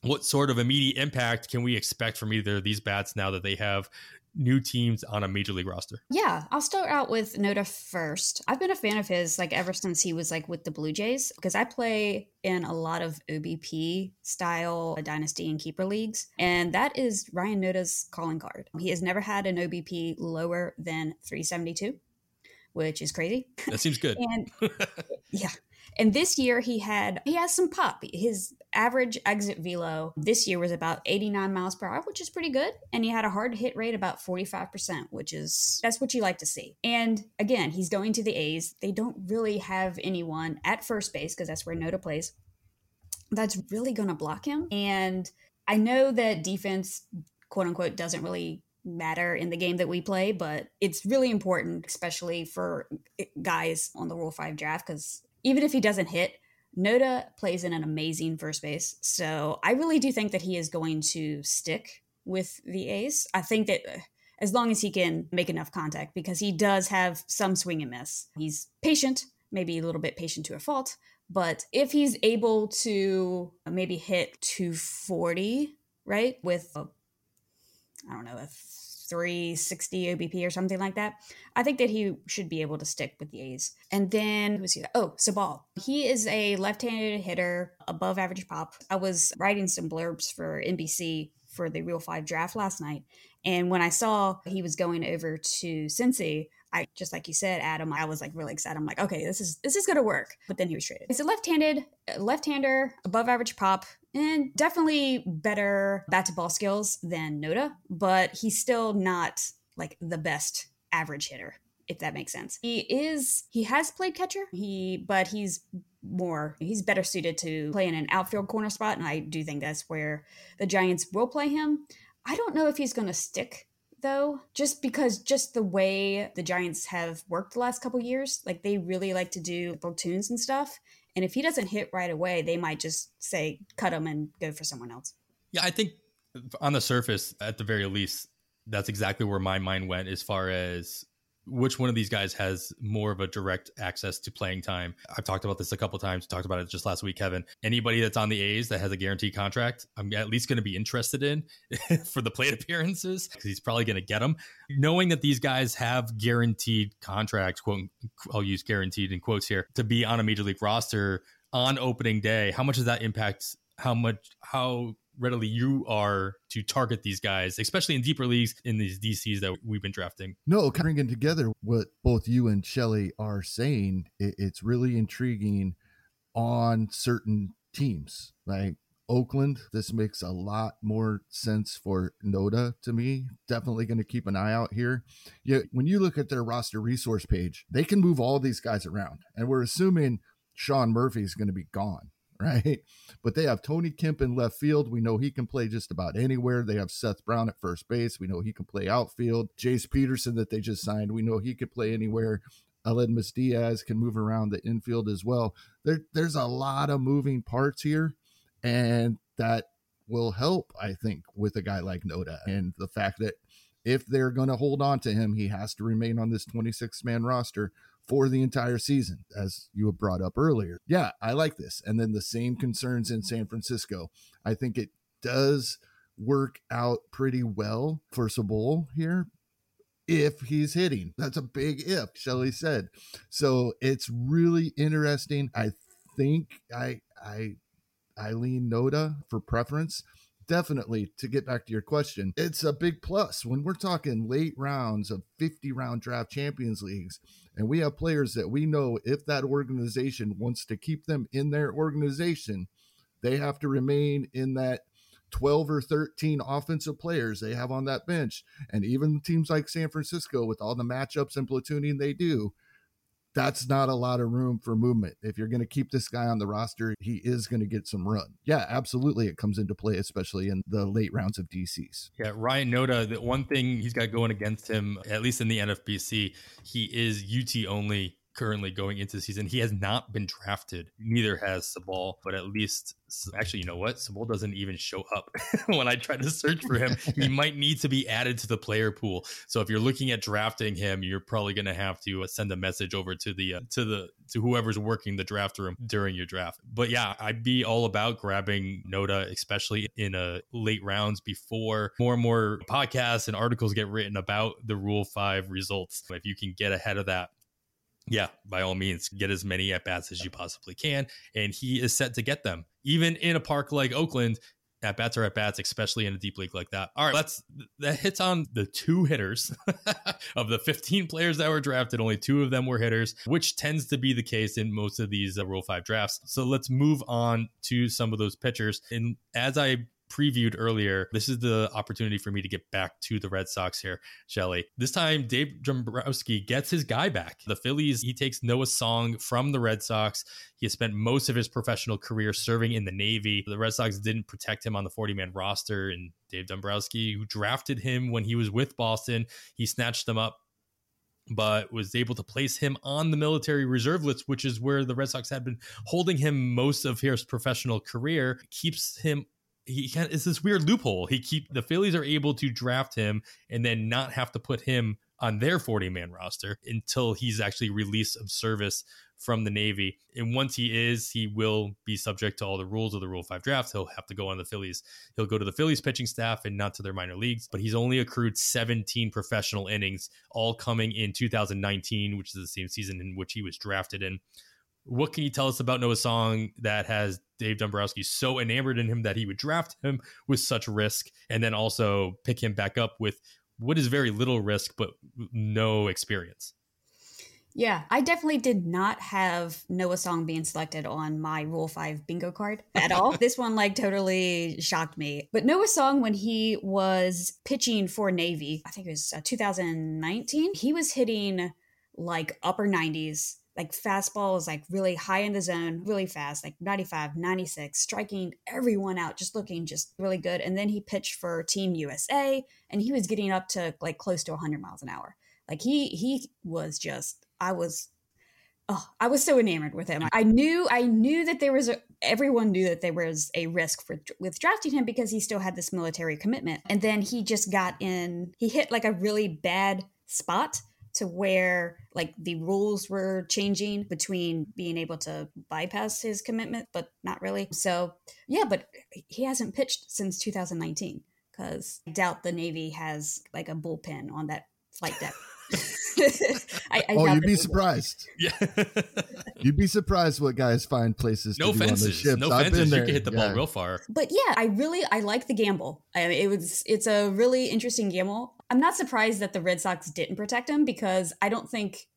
What sort of immediate impact can we expect from either of these bats now that they have new teams on a major league roster? Yeah, I'll start out with Noda first. I've been a fan of his like ever since he was like with the Blue Jays because I play in a lot of OBP style dynasty and keeper leagues, and that is Ryan Noda's calling card. He has never had an OBP lower than 372, which is crazy. That seems good. and yeah, and this year he had he has some pop. His average exit velo this year was about 89 miles per hour, which is pretty good. And he had a hard hit rate about 45%, which is that's what you like to see. And again, he's going to the A's. They don't really have anyone at first base because that's where Noda plays. That's really going to block him. And I know that defense, quote unquote, doesn't really matter in the game that we play, but it's really important, especially for guys on the Rule 5 draft, because even if he doesn't hit, Noda plays in an amazing first base. So I really do think that he is going to stick with the A's. I think that uh, as long as he can make enough contact, because he does have some swing and miss. He's patient, maybe a little bit patient to a fault. But if he's able to maybe hit 240, right, with a, I don't know, a 360 OBP or something like that. I think that he should be able to stick with the A's. And then who's he? Oh, Sabol. He is a left-handed hitter, above average pop. I was writing some blurbs for NBC for the Rule 5 draft last night. And when I saw he was going over to Cincy, I just like you said, Adam, I was like really excited. I'm like, okay, this is this is gonna work. But then he was traded. He's a left-handed, uh, left-hander, above average pop, and definitely better bat to ball skills than Noda, but he's still not like the best average hitter, if that makes sense. He is he has played catcher, he but he's more he's better suited to play in an outfield corner spot, and I do think that's where the Giants will play him. I don't know if he's gonna stick though, just because just the way the Giants have worked the last couple years, like they really like to do platoons and stuff. And if he doesn't hit right away, they might just say cut him and go for someone else. Yeah, I think on the surface, at the very least, that's exactly where my mind went as far as which one of these guys has more of a direct access to playing time. I've talked about this a couple times, talked about it just last week, Kevin. Anybody that's on the A's that has a guaranteed contract, I'm at least going to be interested in for the plate appearances because he's probably going to get them. Knowing that these guys have guaranteed contracts, quote, I'll use guaranteed in quotes here, to be on a major league roster on opening day, how much does that impact how much, how readily you are to target these guys, especially in deeper leagues in these DCs that we've been drafting. No, bringing together what both you and Shelly are saying, it's really intriguing on certain teams. Like Oakland, this makes a lot more sense for Noda to me. Definitely going to keep an eye out here. Yeah, when you look at their roster resource page, they can move all these guys around, and we're assuming Sean Murphy is going to be gone. Right? But they have Tony Kemp in left field. We know he can play just about anywhere. They have Seth Brown at first base. We know he can play outfield. Jace Peterson that they just signed. We know he could play anywhere. Aledmys Diaz can move around the infield as well. There, there's a lot of moving parts here, and that will help, I think, with a guy like Noda and the fact that if they're going to hold on to him, he has to remain on this 26 man roster for the entire season, as you have brought up earlier. Yeah, I like this. And then the same concerns in San Francisco. I think it does work out pretty well for Sabol here if he's hitting. That's a big if, Shelly said. So it's really interesting. I think I I I lean Noda for preference definitely to get back to your question, it's a big plus when we're talking late rounds of 50 round draft champions leagues. And we have players that we know if that organization wants to keep them in their organization, they have to remain in that 12 or 13 offensive players they have on that bench. And even teams like San Francisco, with all the matchups and platooning they do, that's not a lot of room for movement. If you're going to keep this guy on the roster, he is going to get some run. Yeah, absolutely. It comes into play, especially in the late rounds of DCs. Yeah, Ryan Noda, the one thing he's got going against him, at least in the NFBC, he is UT only currently going into the season. He has not been drafted. Neither has Sabol, but at least actually, you know what? Sabol doesn't even show up when I try to search for him. he might need to be added to the player pool. So if you're looking at drafting him, you're probably going to have to uh, send a message over to the uh, to the to whoever's working the draft room during your draft. But yeah, I'd be all about grabbing Noda, especially in a uh, late rounds before more and more podcasts and articles get written about the Rule Five results. If you can get ahead of that, yeah, by all means, get as many at bats as you possibly can. And he is set to get them. Even in a park like Oakland, at bats are at bats, especially in a deep league like that. All right, let's that hits on the two hitters of the 15 players that were drafted. Only two of them were hitters, which tends to be the case in most of these uh, Rule 5 drafts. So let's move on to some of those pitchers. And as I previewed earlier, this is the opportunity for me to get back to the Red Sox here, Shelly. This time, Dave Dombrowski gets his guy back. The Phillies, he takes Noah Song from the Red Sox. He has spent most of his professional career serving in the Navy. The Red Sox didn't protect him on the 40 man roster, and Dave Dombrowski, who drafted him when he was with Boston, he snatched them up but was able to place him on the military reserve list, which is where the Red Sox had been holding him most of his professional career, keeps him he can it's this weird loophole. He keep the Phillies are able to draft him and then not have to put him on their 40 man roster until he's actually released of service from the Navy. And once he is, he will be subject to all the rules of the Rule 5 draft. He'll have to go on the Phillies. He'll go to the Phillies pitching staff and not to their minor leagues. But he's only accrued 17 professional innings, all coming in 2019, which is the same season in which he was drafted in. What can you tell us about Noah Song that has Dave Dombrowski so enamored in him that he would draft him with such risk and then also pick him back up with what is very little risk but no experience? Yeah, I definitely did not have Noah Song being selected on my Rule 5 bingo card at all. this one, like, totally shocked me. But Noah Song, when he was pitching for Navy, I think it was uh, 2019, he was hitting like upper 90s like fastball is like really high in the zone, really fast, like 95, 96, striking everyone out, just looking just really good. And then he pitched for Team USA and he was getting up to like close to 100 miles an hour. Like he he was just I was oh, I was so enamored with him. I knew, I knew that there was a, everyone knew that there was a risk for with drafting him because he still had this military commitment. And then he just got in, he hit like a really bad spot to where like the rules were changing between being able to bypass his commitment, but not really. So yeah, but he hasn't pitched since 2019 because I doubt the Navy has like a bullpen on that flight deck. I, I oh, you'd be surprised. Yeah, you'd be surprised what guys find places. No fences. No I've fences. You can hit the yeah. ball real far. But yeah, I really I like the gamble. I mean, it was it's a really interesting gamble. I'm not surprised that the Red Sox didn't protect him because I don't think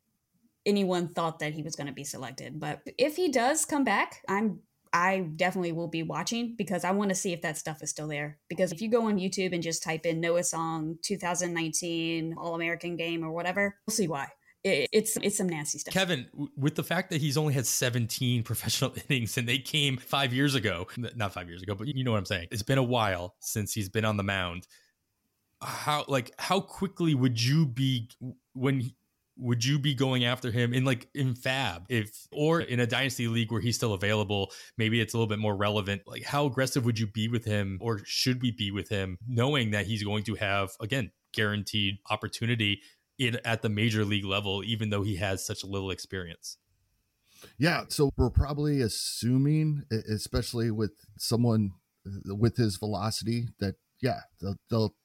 anyone thought that he was going to be selected. But if he does come back, I'm I definitely will be watching because I want to see if that stuff is still there. Because if you go on YouTube and just type in Noah Song 2019 All American Game or whatever, we'll see why. it's it's some nasty stuff. Kevin, with the fact that he's only had 17 professional innings and they came five years ago, not five years ago, but you know what I'm saying. It's been a while since he's been on the mound. How like how quickly would you be when would you be going after him in like in fab if or in a dynasty league where he's still available maybe it's a little bit more relevant like how aggressive would you be with him or should we be with him knowing that he's going to have again guaranteed opportunity in at the major league level even though he has such little experience? Yeah so we're probably assuming especially with someone uh, with his velocity that yeah they'll, they'll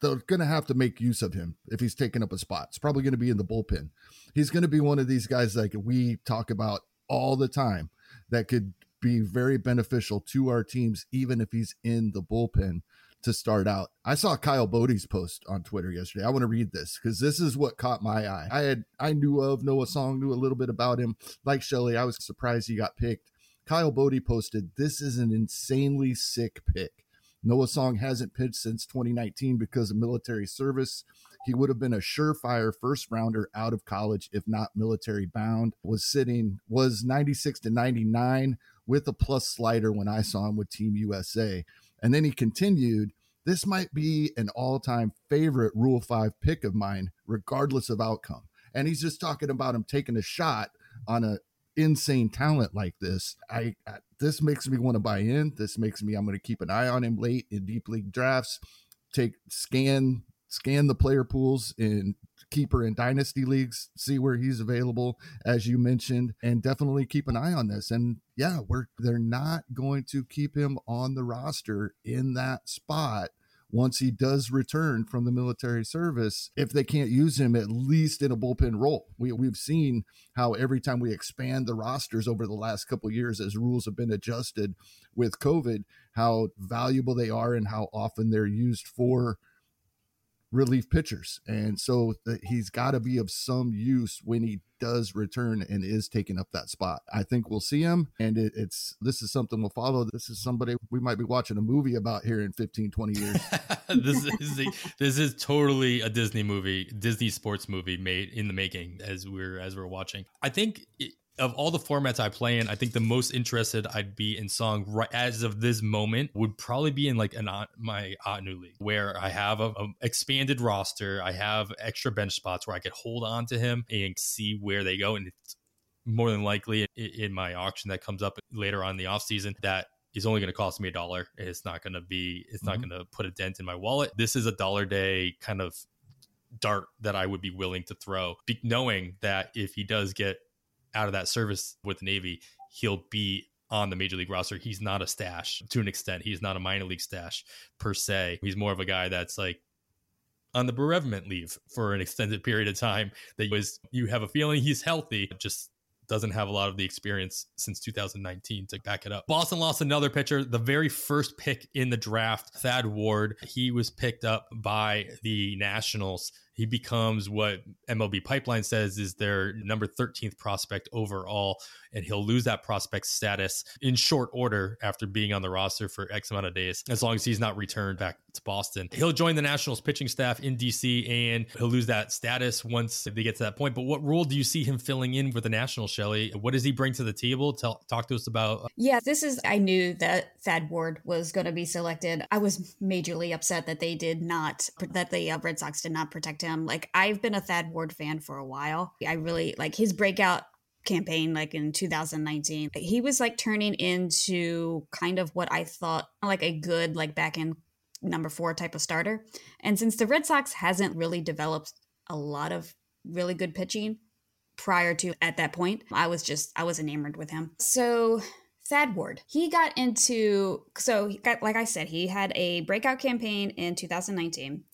they're going to have to make use of him if he's taking up a spot. It's probably going to be in the bullpen. He's going to be one of these guys like we talk about all the time that could be very beneficial to our teams, even if he's in the bullpen to start out. I saw Kyle Boddy's post on Twitter yesterday. I want to read this because this is what caught my eye. I had I knew of Noah Song, knew a little bit about him. Like Shelly, I was surprised he got picked. Kyle Boddy posted, This is an insanely sick pick. Noah Song hasn't pitched since 2019 because of military service. He would have been a surefire first rounder out of college if not military bound. Was sitting was 96 to 99 with a plus slider when I saw him with Team USA. And then he continued, this might be an all-time favorite Rule 5 pick of mine regardless of outcome. And he's just talking about him taking a shot on a insane talent like this, I, I this makes me want to buy in. This makes me I'm going to keep an eye on him late in deep league drafts. Take scan scan the player pools in keeper and dynasty leagues, see where he's available, as you mentioned, and definitely keep an eye on this. And yeah, we're they're not going to keep him on the roster in that spot once he does return from the military service, if they can't use him at least in a bullpen role. We, we've seen how every time we expand the rosters over the last couple years as rules have been adjusted with COVID, how valuable they are and how often they're used for relief pitchers. And so he's got to be of some use when he does return and is taking up that spot. I think we'll see him and it, it's this is something we'll follow. This is somebody we might be watching a movie about here in 15 20 years. this is the, this is totally a Disney movie, Disney sports movie made in the making as we're as we're watching. I think it, of all the formats I play in, I think the most interested I'd be in song right as of this moment would probably be in like an my Ottoneu league where I have a, a, expanded roster, I have extra bench spots where I could hold on to him and see where they go, and it's more than likely in, in my auction that comes up later on in the off season that is only going to cost me a dollar. It's not going to be. It's mm-hmm. not going to put a dent in my wallet. This is a dollar day kind of dart that I would be willing to throw, knowing that if he does get out of that service with the Navy, he'll be on the major league roster. He's not a stash to an extent. He's not a minor league stash per se. He's more of a guy that's like on the bereavement leave for an extended period of time that was you have a feeling he's healthy, just doesn't have a lot of the experience since 2019 to back it up. Boston lost another pitcher, the very first pick in the draft, Thad Ward. He was picked up by the Nationals he becomes what MLB Pipeline says is their number 13th prospect overall, and he'll lose that prospect status in short order after being on the roster for X amount of days, as long as he's not returned back to Boston. He'll join the Nationals pitching staff in DC, and he'll lose that status once they get to that point. But what role do you see him filling in with the Nationals, Shelly? What does he bring to the table? Tell, talk to us about. Uh, yeah, this is, I knew that Thad Ward was going to be selected. I was majorly upset that they did not, that the uh, Red Sox did not protect him him. Like I've been a Thad Ward fan for a while. I really like his breakout campaign like in 2019 he was like turning into kind of what i thought like a good like back end number four type of starter and since the red sox hasn't really developed a lot of really good pitching prior to at that point i was just i was enamored with him so Thad Ward. He got into so he got like I said, he had a breakout campaign in 2019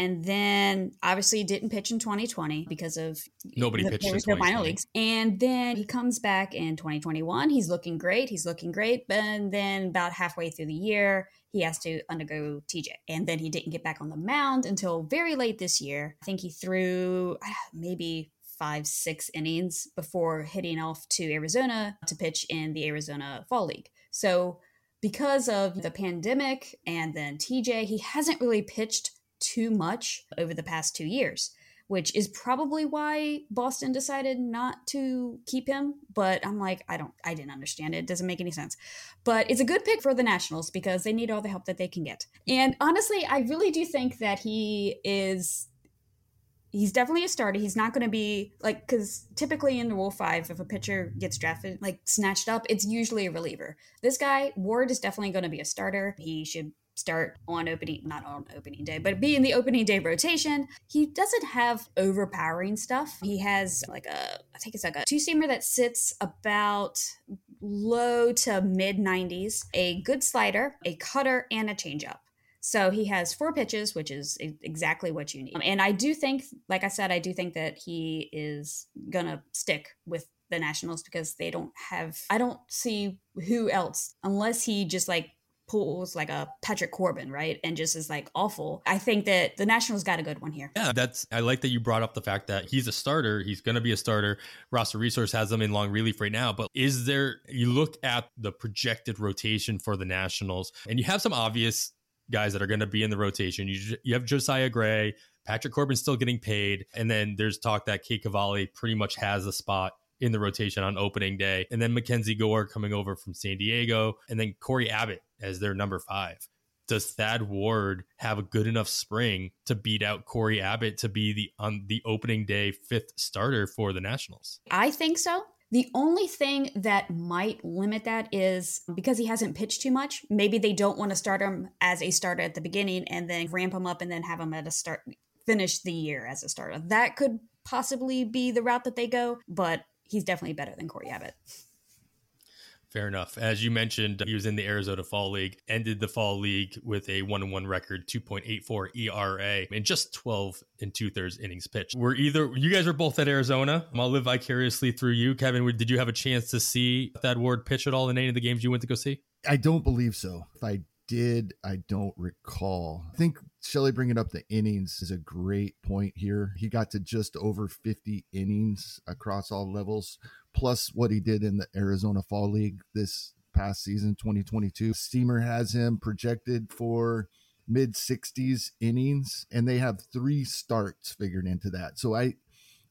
and then obviously didn't pitch in 2020 because of nobody the, pitched no minor leagues. And then he comes back in 2021. He's looking great. He's looking great. And then about halfway through the year, he has to undergo TJ. And then he didn't get back on the mound until very late this year. I think he threw maybe five, six innings before hitting off to Arizona to pitch in the Arizona Fall League. So because of the pandemic and then TJ, he hasn't really pitched too much over the past two years, which is probably why Boston decided not to keep him. But I'm like, I don't, I didn't understand it. It doesn't make any sense. But it's a good pick for the Nationals because they need all the help that they can get. And honestly, I really do think that he is he's definitely a starter. He's not going to be like because typically in the Rule Five, if a pitcher gets drafted like snatched up, it's usually a reliever. This guy Ward is definitely going to be a starter. He should start on opening not on opening day but be in the opening day rotation he doesn't have overpowering stuff he has like a i think it's like a two seamer that sits about low to mid 90s a good slider a cutter and a changeup so he has four pitches, which is exactly what you need. Um, and I do think, like I said, I do think that he is going to stick with the Nationals because they don't have, I don't see who else, unless he just like pulls like a Patrick Corbin, right? And just is like awful. I think that the Nationals got a good one here. Yeah, that's I like that you brought up the fact that he's a starter. He's going to be a starter. Roster Resource has him in long relief right now. But is there, you look at the projected rotation for the Nationals and you have some obvious guys that are going to be in the rotation. You, you have Josiah Gray, Patrick Corbin's still getting paid. And then there's talk that Cade Cavalli pretty much has a spot in the rotation on opening day. And then Mackenzie Gore coming over from San Diego. And then Cory Abbott as their number five. Does Thad Ward have a good enough spring to beat out Cory Abbott to be the on the opening day fifth starter for the Nationals? I think so. The only thing that might limit that is because he hasn't pitched too much. Maybe they don't want to start him as a starter at the beginning and then ramp him up and then have him at a start finish the year as a starter. That could possibly be the route that they go, but he's definitely better than Cory Abbott. Fair enough. As you mentioned, he was in the Arizona Fall League, ended the Fall League with a one one record, 2.84 ERA, and just 12 and two thirds innings pitched. We're either, you guys are both at Arizona. I'll live vicariously through you. Kevin, did you have a chance to see Thad Ward pitch at all in any of the games you went to go see? I don't believe so. If I did, I don't recall. I think Shelly bringing up the innings is a great point here. He got to just over 50 innings across all levels plus what he did in the Arizona Fall League this past season, 2022. Steamer has him projected for mid 60s innings, and they have three starts figured into that. So I,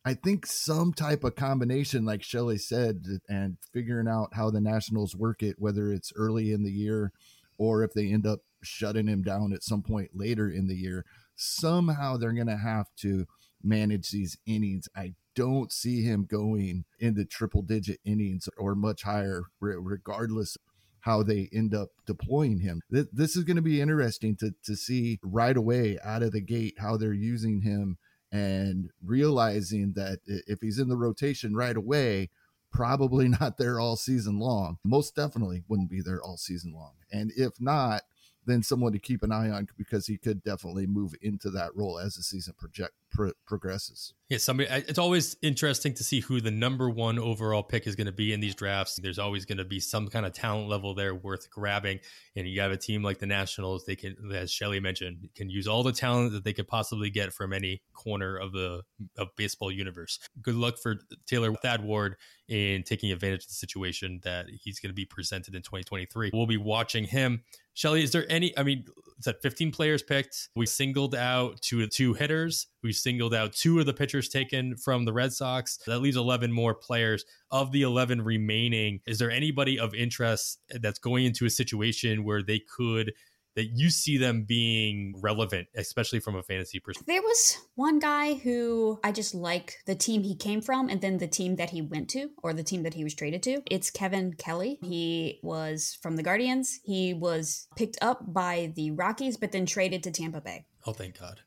I think some type of combination, like Shelly said, and figuring out how the Nationals work it, whether it's early in the year or if they end up shutting him down at some point later in the year, somehow they're going to have to manage these innings. I don't see him going into triple digit innings or much higher, regardless how they end up deploying him. This is going to be interesting to, to see right away out of the gate how they're using him and realizing that if he's in the rotation right away, probably not there all season long. Most definitely wouldn't be there all season long. And if not, then someone to keep an eye on because he could definitely move into that role as the season project pro- progresses. Yeah, somebody. It's always interesting to see who the number one overall pick is going to be in these drafts. There's always going to be some kind of talent level there worth grabbing, and you have a team like the Nationals. They can, as Shelly mentioned, can use all the talent that they could possibly get from any corner of the of baseball universe. Good luck for Taylor Thad Ward in taking advantage of the situation that he's going to be presented in 2023. We'll be watching him. Shelly, is there any? I mean, it's at 15 players picked. We singled out two two hitters. We singled out two of the pitchers taken from the Red Sox. That leaves 11 more players. Of the 11 remaining, is there anybody of interest that's going into a situation where they could that you see them being relevant, especially from a fantasy perspective? There was one guy who I just like the team he came from and then the team that he went to or the team that he was traded to. It's Kevin Kelly. He was from the Guardians. He was picked up by the Rockies, but then traded to Tampa Bay. Oh, thank God.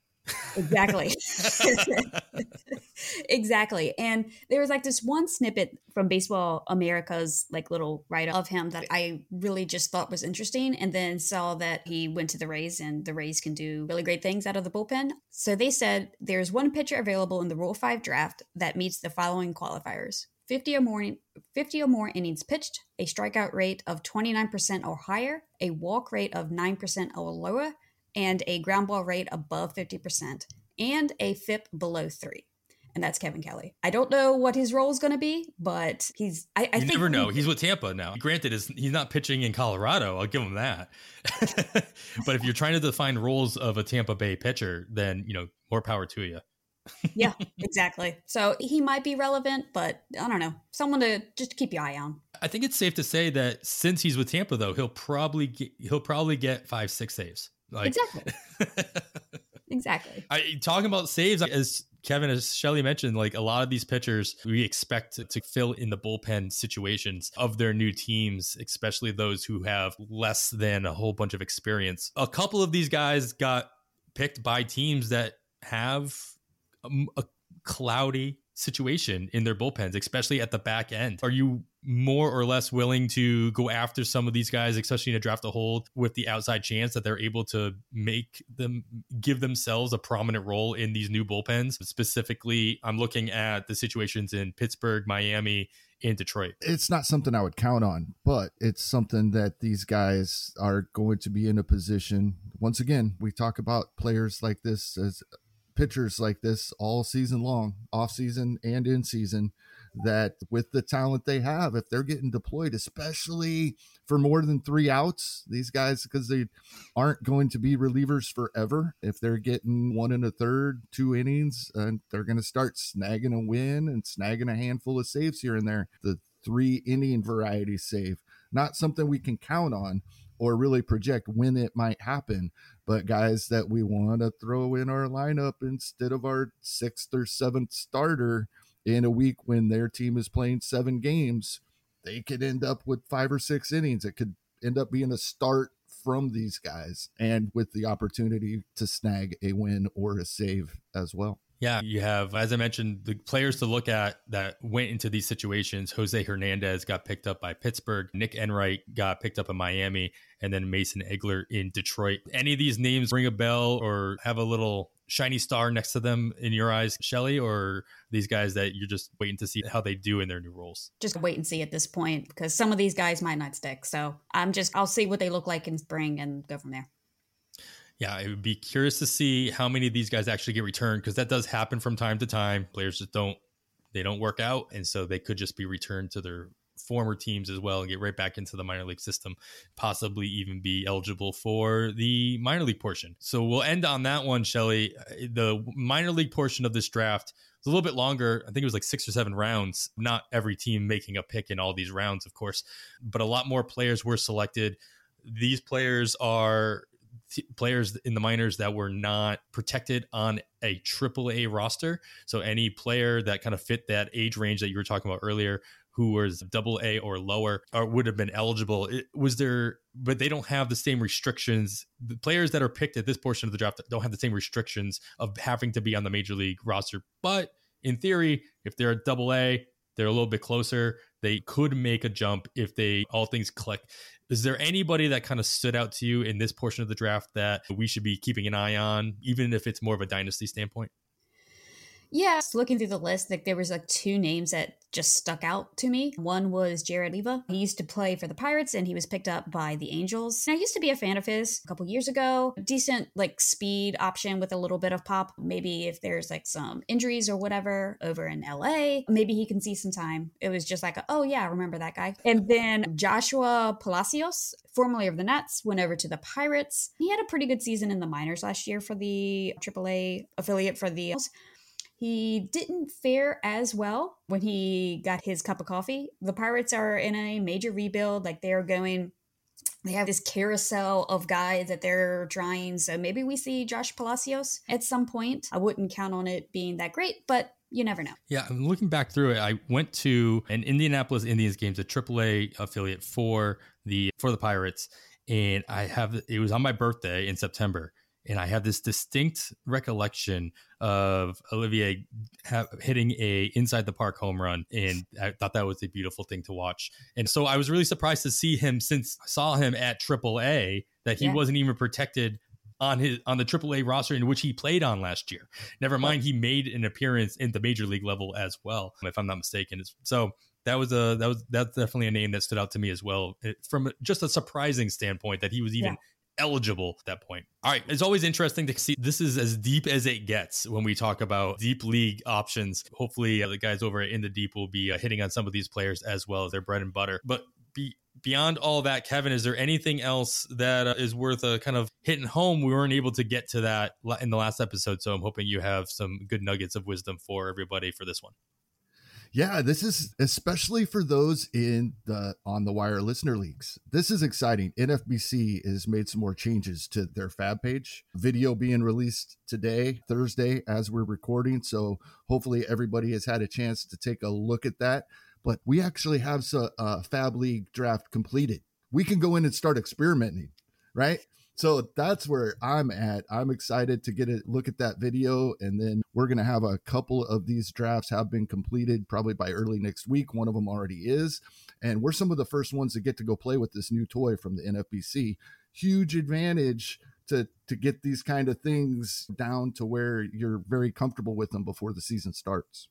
Exactly. exactly. And there was like this one snippet from Baseball America's like little write of him that I really just thought was interesting and then saw that he went to the Rays and the Rays can do really great things out of the bullpen. So they said there's one pitcher available in the Rule 5 draft that meets the following qualifiers. 50 or more 50 or more innings pitched, a strikeout rate of 29% or higher, a walk rate of 9% or lower, and a ground ball rate above 50%, and a FIP below three. And that's Kevin Kelly. I don't know what his role is going to be, but he's. I, I you never know. He's with Tampa now. Granted, is he's not pitching in Colorado. I'll give him that. but if you're trying to define roles of a Tampa Bay pitcher, then you know more power to you. yeah, exactly. So he might be relevant, but I don't know. Someone to just keep your eye on. I think it's safe to say that since he's with Tampa, though, he'll probably get, he'll probably get five, six saves. Like, exactly. exactly. I talking about saves as Kevin, as Shelly mentioned, like a lot of these pitchers we expect to, to, fill in the bullpen situations of their new teams, especially those who have less than a whole bunch of experience. A couple of these guys got picked by teams that have a, a cloudy situation in their bullpens, especially at the back end. Are you more or less willing to go after some of these guys, especially in a draft to hold, with the outside chance that they're able to make them give themselves a prominent role in these new bullpens? Specifically, I'm looking at the situations in Pittsburgh, Miami, and Detroit. It's not something I would count on, but it's something that these guys are going to be in a position. Once again, we talk about players like this as pitchers like this all season long, off season and in season, that with the talent they have, if they're getting deployed, especially for more than three outs, these guys, because they aren't going to be relievers forever. If they're getting one and a third, two innings, and they're going to start snagging a win and snagging a handful of saves here and there. The three inning variety save, not something we can count on or really project when it might happen but guys that we want to throw in our lineup instead of our sixth or seventh starter in a week when their team is playing seven games, they could end up with five or six innings. It could end up being a start from these guys and with the opportunity to snag a win or a save as well. Yeah, you have, as I mentioned, the players to look at that went into these situations. Jose Hernandez got picked up by Pittsburgh. Nick Enright got picked up in Miami, and then Mason Englert in Detroit. Any of these names ring a bell or have a little shiny star next to them in your eyes, Shelly, or these guys that you're just waiting to see how they do in their new roles? Just wait and see at this point because some of these guys might not stick. So I'm just, I'll see what they look like in spring and go from there yeah, I would be curious to see how many of these guys actually get returned because that does happen from time to time. Players just don't they don't work out, and so they could just be returned to their former teams as well and get right back into the minor league system, possibly even be eligible for the minor league portion. So we'll end on that one, Shelly. The minor league portion of this draft was a little bit longer. I think it was like six or seven rounds. Not every team making a pick in all these rounds, of course, but a lot more players were selected. These players are t- players in the minors that were not protected on a triple A roster. So any player that kind of fit that age range that you were talking about earlier, who was double A or lower, or would have been eligible. It, was there, but they don't have the same restrictions. The players that are picked at this portion of the draft don't have the same restrictions of having to be on the major league roster. But in theory, if they're a double A, they're a little bit closer. They could make a jump if they all things click. Is there anybody that kind of stood out to you in this portion of the draft that we should be keeping an eye on, even if it's more of a dynasty standpoint? Yeah, looking through the list, like there was like two names that just stuck out to me. One was Jared Oliva. He used to play for the Pirates and he was picked up by the Angels. And I used to be a fan of his a couple years ago. Decent like speed option with a little bit of pop. Maybe if there's like some injuries or whatever over in LA, maybe he can see some time. It was just like, a, oh yeah, I remember that guy. And then Joshua Palacios, formerly of the Nats, went over to the Pirates. He had a pretty good season in the minors last year for the AAA affiliate for the he didn't fare as well when he got his cup of coffee. The Pirates are in a major rebuild, like they are going they have this carousel of guys that they're trying. So maybe we see Josh Palacios at some point. I wouldn't count on it being that great, but you never know. Yeah, I'm looking back through it. I went to an Indianapolis Indians games, a AAA affiliate for the for the Pirates, and I have it was on my birthday in September, and I have this distinct recollection of Oliva ha- hitting a inside the park home run, and I thought that was a beautiful thing to watch. And so I was really surprised to see him since I saw him at AAA that he yeah. wasn't even protected on his on the AAA roster in which he played on last year. Never mind, he made an appearance in the major league level as well, if I'm not mistaken. So that was a that was that's definitely a name that stood out to me as well from just a surprising standpoint that he was even eligible at that point. All right. It's always interesting to see this is as deep as it gets when we talk about deep league options. Hopefully, uh, the guys over in the deep will be uh, hitting on some of these players as well as their bread and butter. But be, beyond all that, Kevin, is there anything else that uh, is worth a kind of hitting home? We weren't able to get to that in the last episode. So I'm hoping you have some good nuggets of wisdom for everybody for this one. Yeah, this is especially for those in the on the wire listener leagues. This is exciting. NFBC has made some more changes to their fab page. Video being released today, Thursday, as we're recording. So hopefully everybody has had a chance to take a look at that. But we actually have a, a uh, fab league draft completed. We can go in and start experimenting, right? So that's where I'm at. I'm excited to get a look at that video. And then we're going to have a couple of these drafts have been completed probably by early next week. One of them already is. And we're some of the first ones to get to go play with this new toy from the NFBC. Huge advantage to to get these kind of things down to where you're very comfortable with them before the season starts.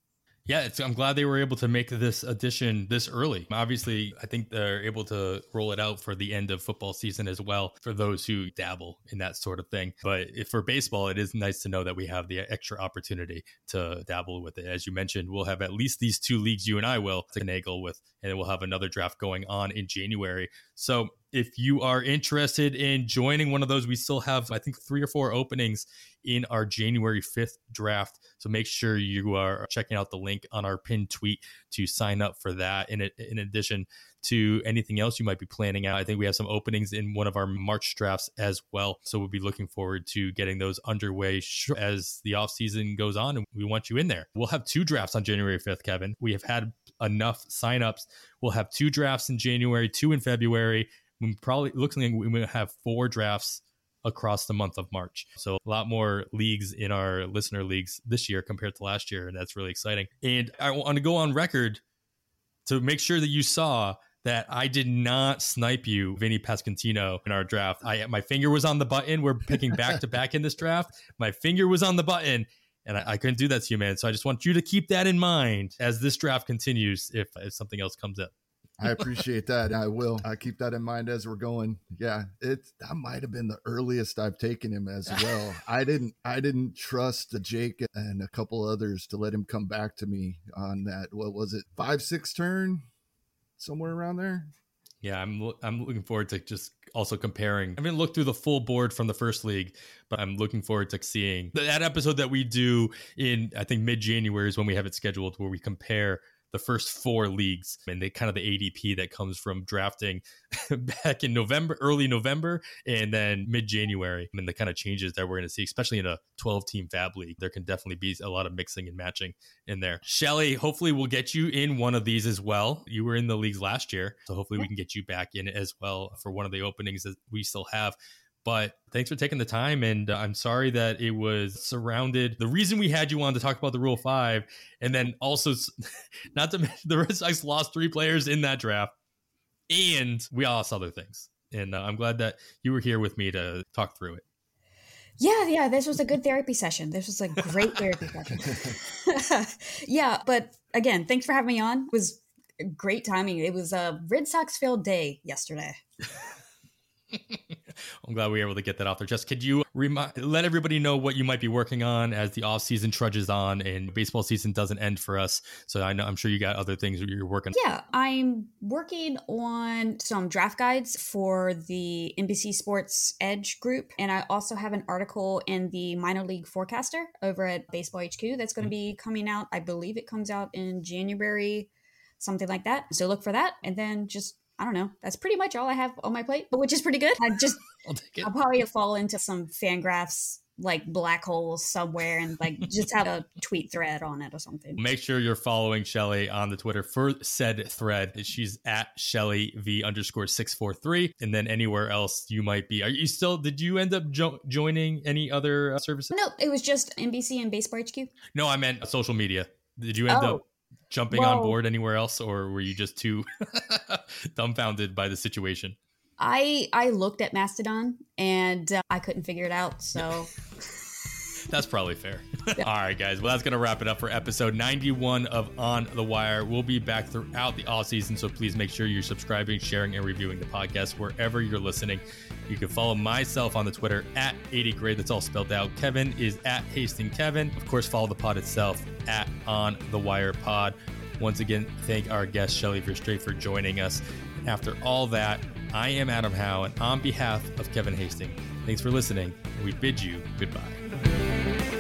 Yeah, I'm glad they were able to make this addition this early. Obviously, I think they're able to roll it out for the end of football season as well for those who dabble in that sort of thing. But for baseball, it is nice to know that we have the extra opportunity to dabble with it. As you mentioned, we'll have at least these two leagues you and I will to finagle with, and we'll have another draft going on in January. So if you are interested in joining one of those, we still have, I think, three or four openings in our January 5th draft. So make sure you are checking out the link on our pinned tweet to sign up for that. In, in addition to anything else you might be planning out, I think we have some openings in one of our March drafts as well. So we'll be looking forward to getting those underway as the off season goes on. And we want you in there. We'll have two drafts on January 5th, Kevin. We have had enough signups. We'll have two drafts in January, two in February we probably looks like we will have four drafts across the month of March. So a lot more leagues in our listener leagues this year compared to last year, and that's really exciting. And I want to go on record to make sure that you saw that I did not snipe you, Vinny Pasquantino, in our draft. I my finger was on the button. We're picking back to back in this draft. My finger was on the button. And I, I, couldn't do that to you, man. So I just want you to keep that in mind as this draft continues if, if something else comes up. I appreciate that. I will. I keep that in mind as we're going. Yeah, it that might have been the earliest I've taken him as well. I didn't. I didn't trust Jake and a couple others to let him come back to me on that. What was it? Five six turn, somewhere around there. Yeah, I'm. I'm looking forward to just also comparing. I haven't looked through the full board from the first league, but I'm looking forward to seeing that episode that we do in I think mid January is when we have it scheduled, where we compare the first four leagues and the kind of the ADP that comes from drafting back in November, early November, and then mid January, and the kind of changes that we're going to see, especially in a 12 team FAAB league. There can definitely be a lot of mixing and matching in there. Shelly, hopefully we'll get you in one of these as well. You were in the leagues last year, so hopefully we can get you back in as well for one of the openings that we still have. But thanks for taking the time. And I'm sorry that it was surrounded. The reason we had you on to talk about the Rule 5, and then also, not to mention, the Red Sox lost three players in that draft, and we lost other things. And uh, I'm glad that you were here with me to talk through it. Yeah, yeah, this was a good therapy session. This was a great therapy session. yeah, but again, thanks for having me on. It was great timing. It was a Red Sox filled day yesterday. I'm glad we were able to get that off there. Just could you remind, let everybody know what you might be working on as the off season trudges on and baseball season doesn't end for us. So I know I'm sure you got other things you're working. Yeah, I'm working on some draft guides for the NBC Sports Edge group, and I also have an article in the minor league forecaster over at Baseball HQ that's going to mm-hmm. be coming out. I believe it comes out in January, something like that. So look for that, and then just I don't know. That's pretty much all I have on my plate, but which is pretty good. I just I'll, take it. I'll probably fall into some Fangraphs like black holes somewhere and like just have a tweet thread on it or something. Make sure you're following Shelly on the Twitter for said thread. She's at Shelly V underscore six four three, and then anywhere else you might be. Are you still? Did you end up jo- joining any other uh, services? No, it was just NBC and Baseball HQ. No, I meant social media. Did you end oh. up jumping on board anywhere else, or were you just too dumbfounded by the situation? I I looked at Mastodon and uh, I couldn't figure it out. So that's probably fair. All right, guys. Well, that's going to wrap it up for episode 91 of On the Wire. We'll be back throughout the off season, so please make sure you're subscribing, sharing, and reviewing the podcast wherever you're listening. You can follow myself on the Twitter at 80 grade. That's all spelled out. Kevin is at Hasting Kevin. Of course, follow the pod itself at On the Wire Pod. Once again, thank our guest Shelly Verougstraete for joining us. After all that, I am Adam Howe, and on behalf of Kevin Hastings, thanks for listening. We bid you goodbye.